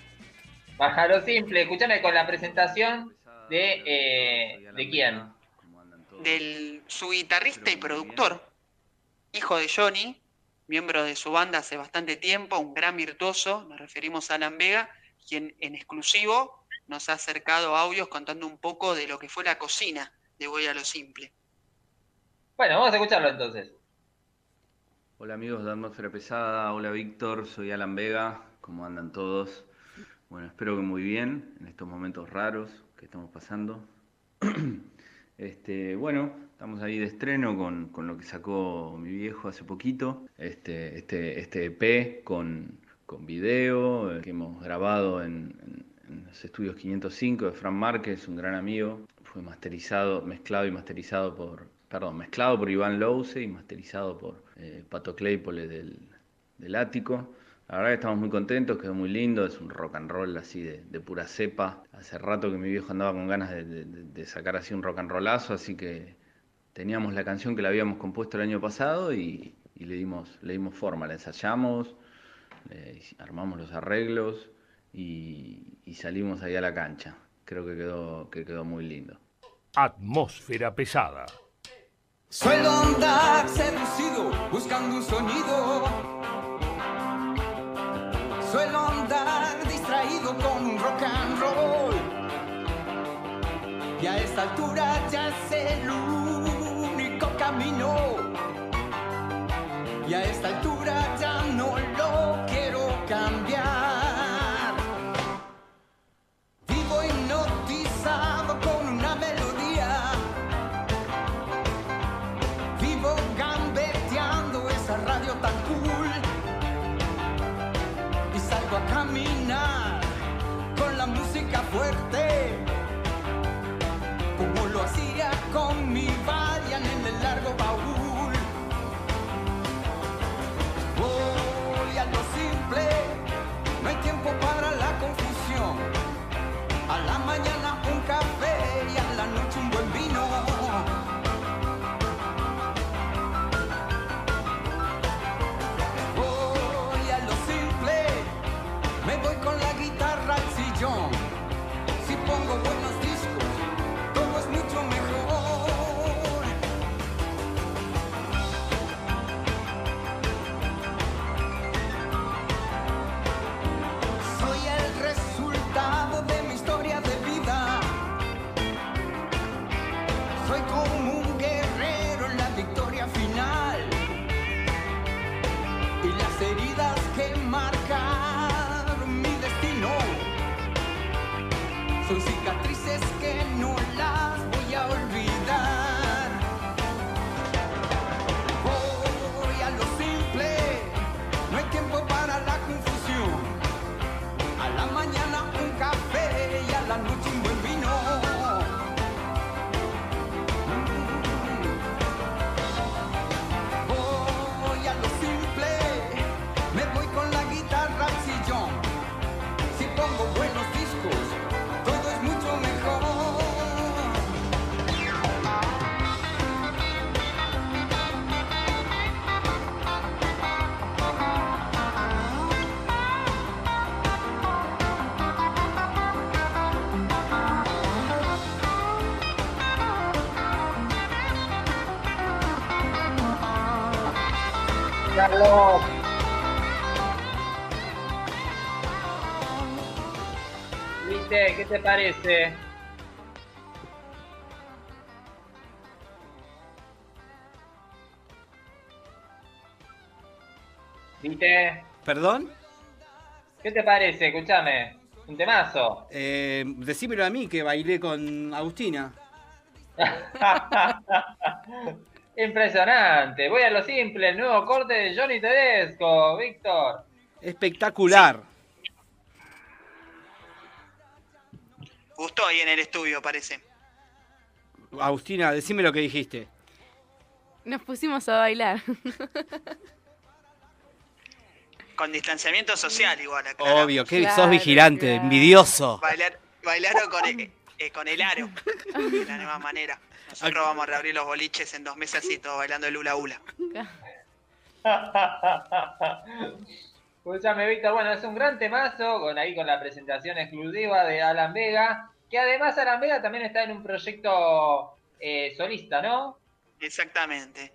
Baja lo simple, escuchame con la presentación de, eh, ¿de quién? Del su guitarrista y productor, hijo de Johnny, miembro de su banda hace bastante tiempo, un gran virtuoso, nos referimos a Alan Vega, quien en exclusivo nos ha acercado audios contando un poco de lo que fue la cocina de Voy a lo simple. Bueno, vamos a escucharlo entonces. Hola amigos de Atmósfera Pesada, hola Víctor, soy Alan Vega, ¿cómo andan todos? Bueno, espero que muy bien en estos momentos raros que estamos pasando. Este, bueno, estamos ahí de estreno con, con lo que sacó mi viejo hace poquito, este, este, este EP con, con video eh, que hemos grabado en, en- en los estudios 505 de Fran Márquez, un gran amigo. Fue masterizado, mezclado y masterizado por, perdón, mezclado por Iván Louse y masterizado por eh, Pato Claypole del, del Ático. La verdad que estamos muy contentos, quedó muy lindo, es un rock and roll así de, de pura cepa. Hace rato que mi viejo andaba con ganas de, de- sacar así un rock and rollazo, así que teníamos la canción que la habíamos compuesto el año pasado y, y le, dimos, le dimos forma, la ensayamos, armamos los arreglos y, y salimos ahí a la cancha. Creo que quedó, que quedó muy lindo. Atmósfera pesada. Suelo andar seducido buscando un sonido. Suelo andar distraído con rock and roll. Y a esta altura ya es el único camino. Fuerte. Como lo hacía con mi Varian en el largo baúl. Voy a lo simple, no hay tiempo para la confusión. Parece? ¿Viste? ¿Perdón? ¿Qué te parece? Escúchame. Un temazo. Eh, decímelo a mí que bailé con Agustina. Impresionante. Voy a lo simple. El nuevo corte de Johnny Tedesco, Víctor. Espectacular. Gustó ahí en el estudio, parece. Agustina, decime lo que dijiste. Nos pusimos a bailar. Con distanciamiento social igual acá. Obvio, que sos vigilante, envidioso. Bailar, bailaron con el, eh, con el aro, de la misma manera. Nosotros vamos a reabrir los boliches en dos meses así, todos bailando el hula hula. Escúchame, Víctor, bueno, es un gran temazo con ahí con la presentación exclusiva de Alan Vega, que además Alan Vega también está en un proyecto eh, solista, ¿no? Exactamente.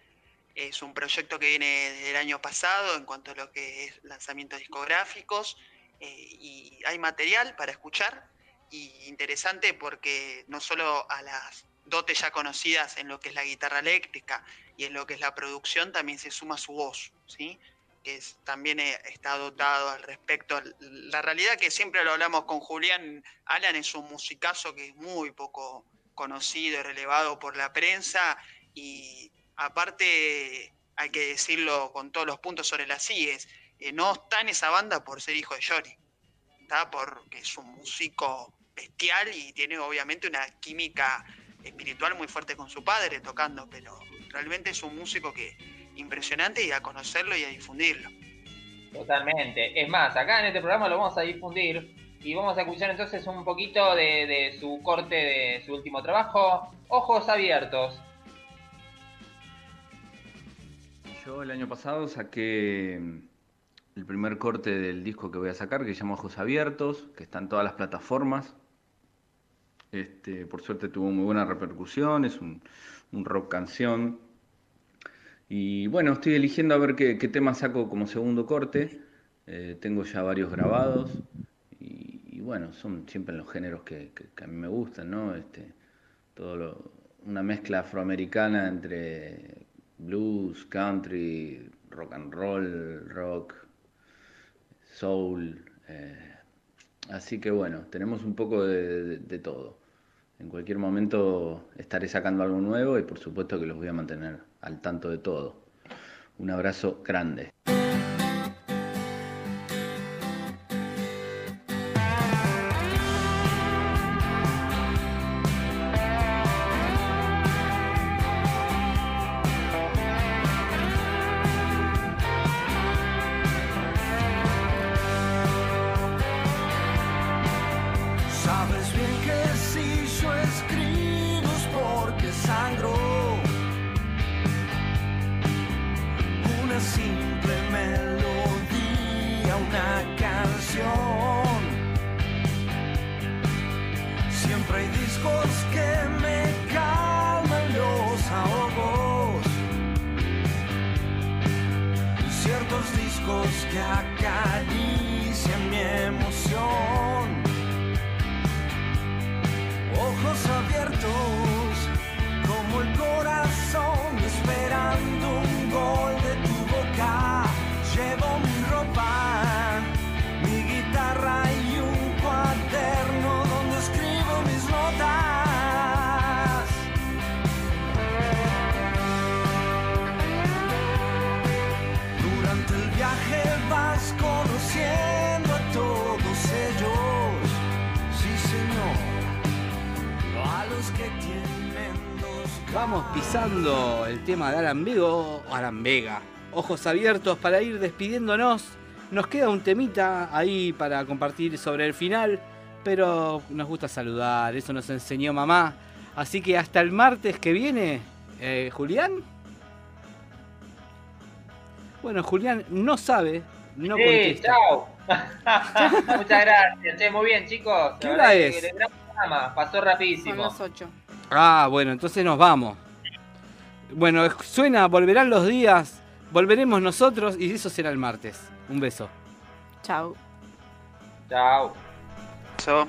Es un proyecto que viene desde el año pasado en cuanto a lo que es lanzamientos discográficos eh, y hay material para escuchar y interesante porque no solo a las dotes ya conocidas en lo que es la guitarra eléctrica y en lo que es la producción también se suma su voz, ¿sí? Que también eh, está dotado al respecto. La realidad que siempre lo hablamos con Julián, Alan es un musicazo que es muy poco conocido y relevado por la prensa y aparte hay que decirlo con todos los puntos sobre las sigues, eh, no está en esa banda por ser hijo de Johnny, está porque es un músico bestial y tiene obviamente una química espiritual muy fuerte con su padre tocando, pero realmente es un músico que impresionante y a conocerlo y a difundirlo. Totalmente. Es más, acá en este programa lo vamos a difundir y vamos a escuchar entonces un poquito de, de su corte de su último trabajo, Ojos Abiertos. Yo el año pasado saqué mm, el primer corte del disco que voy a sacar, que se llama Ojos Abiertos, que está en todas las plataformas. Este, por suerte tuvo muy buena repercusión, es un, un rock canción. Y bueno, estoy eligiendo a ver qué, tema saco como segundo corte. Eh, tengo ya varios grabados. Y, bueno, son siempre los géneros que, a mí me gustan, ¿no? Este, todo lo- una mezcla afroamericana entre blues, country, rock and roll, rock, soul. eh, así que bueno, tenemos un poco de todo. En cualquier momento estaré sacando algo nuevo y por supuesto que los voy a mantener al tanto de todo. Un abrazo grande. Vamos pisando el tema de Alan Vega, o Alan Vega. Ojos abiertos para ir despidiéndonos. Nos queda un temita ahí para compartir sobre el final, pero nos gusta saludar, eso nos enseñó mamá. Así que hasta el martes que viene, eh, Julián. Bueno, Julián no sabe, no sí, contesta. chao. Muchas gracias. Che, muy bien, chicos. ¿Qué hora es? que Pasó rapidísimo. Son las 8. Ah, bueno, entonces nos vamos. Bueno, suena, volverán los días, volveremos nosotros y eso será el martes. Un beso. Chao. Chao. Chao.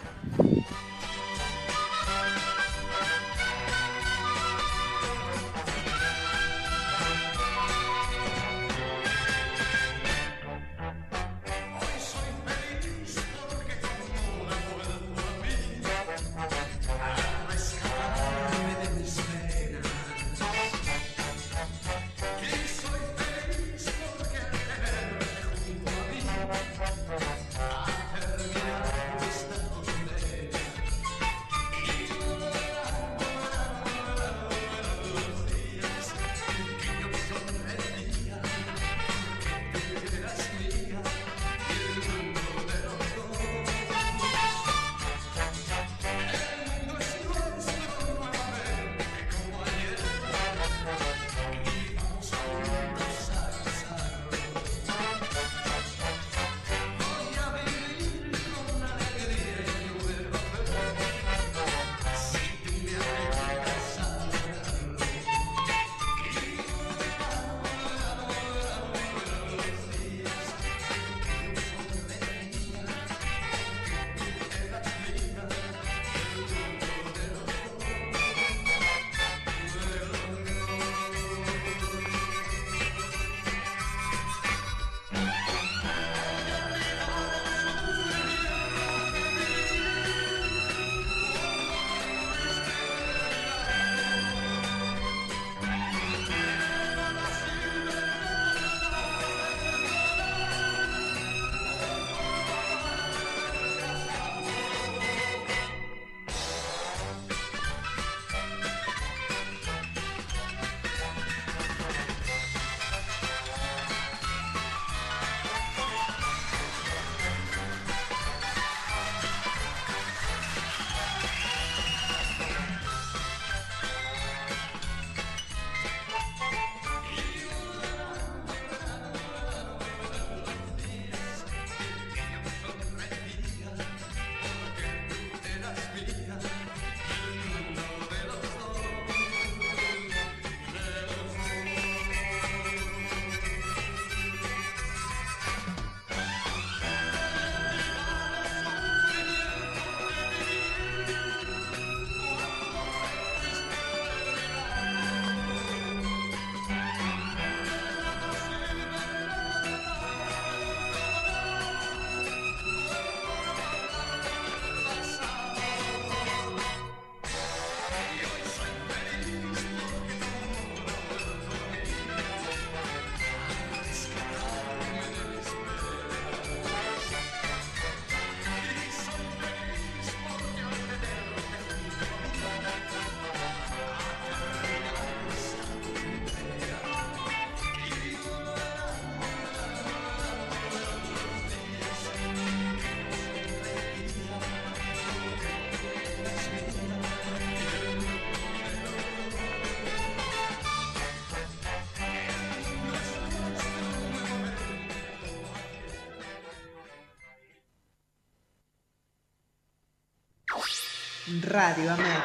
Radio Amer.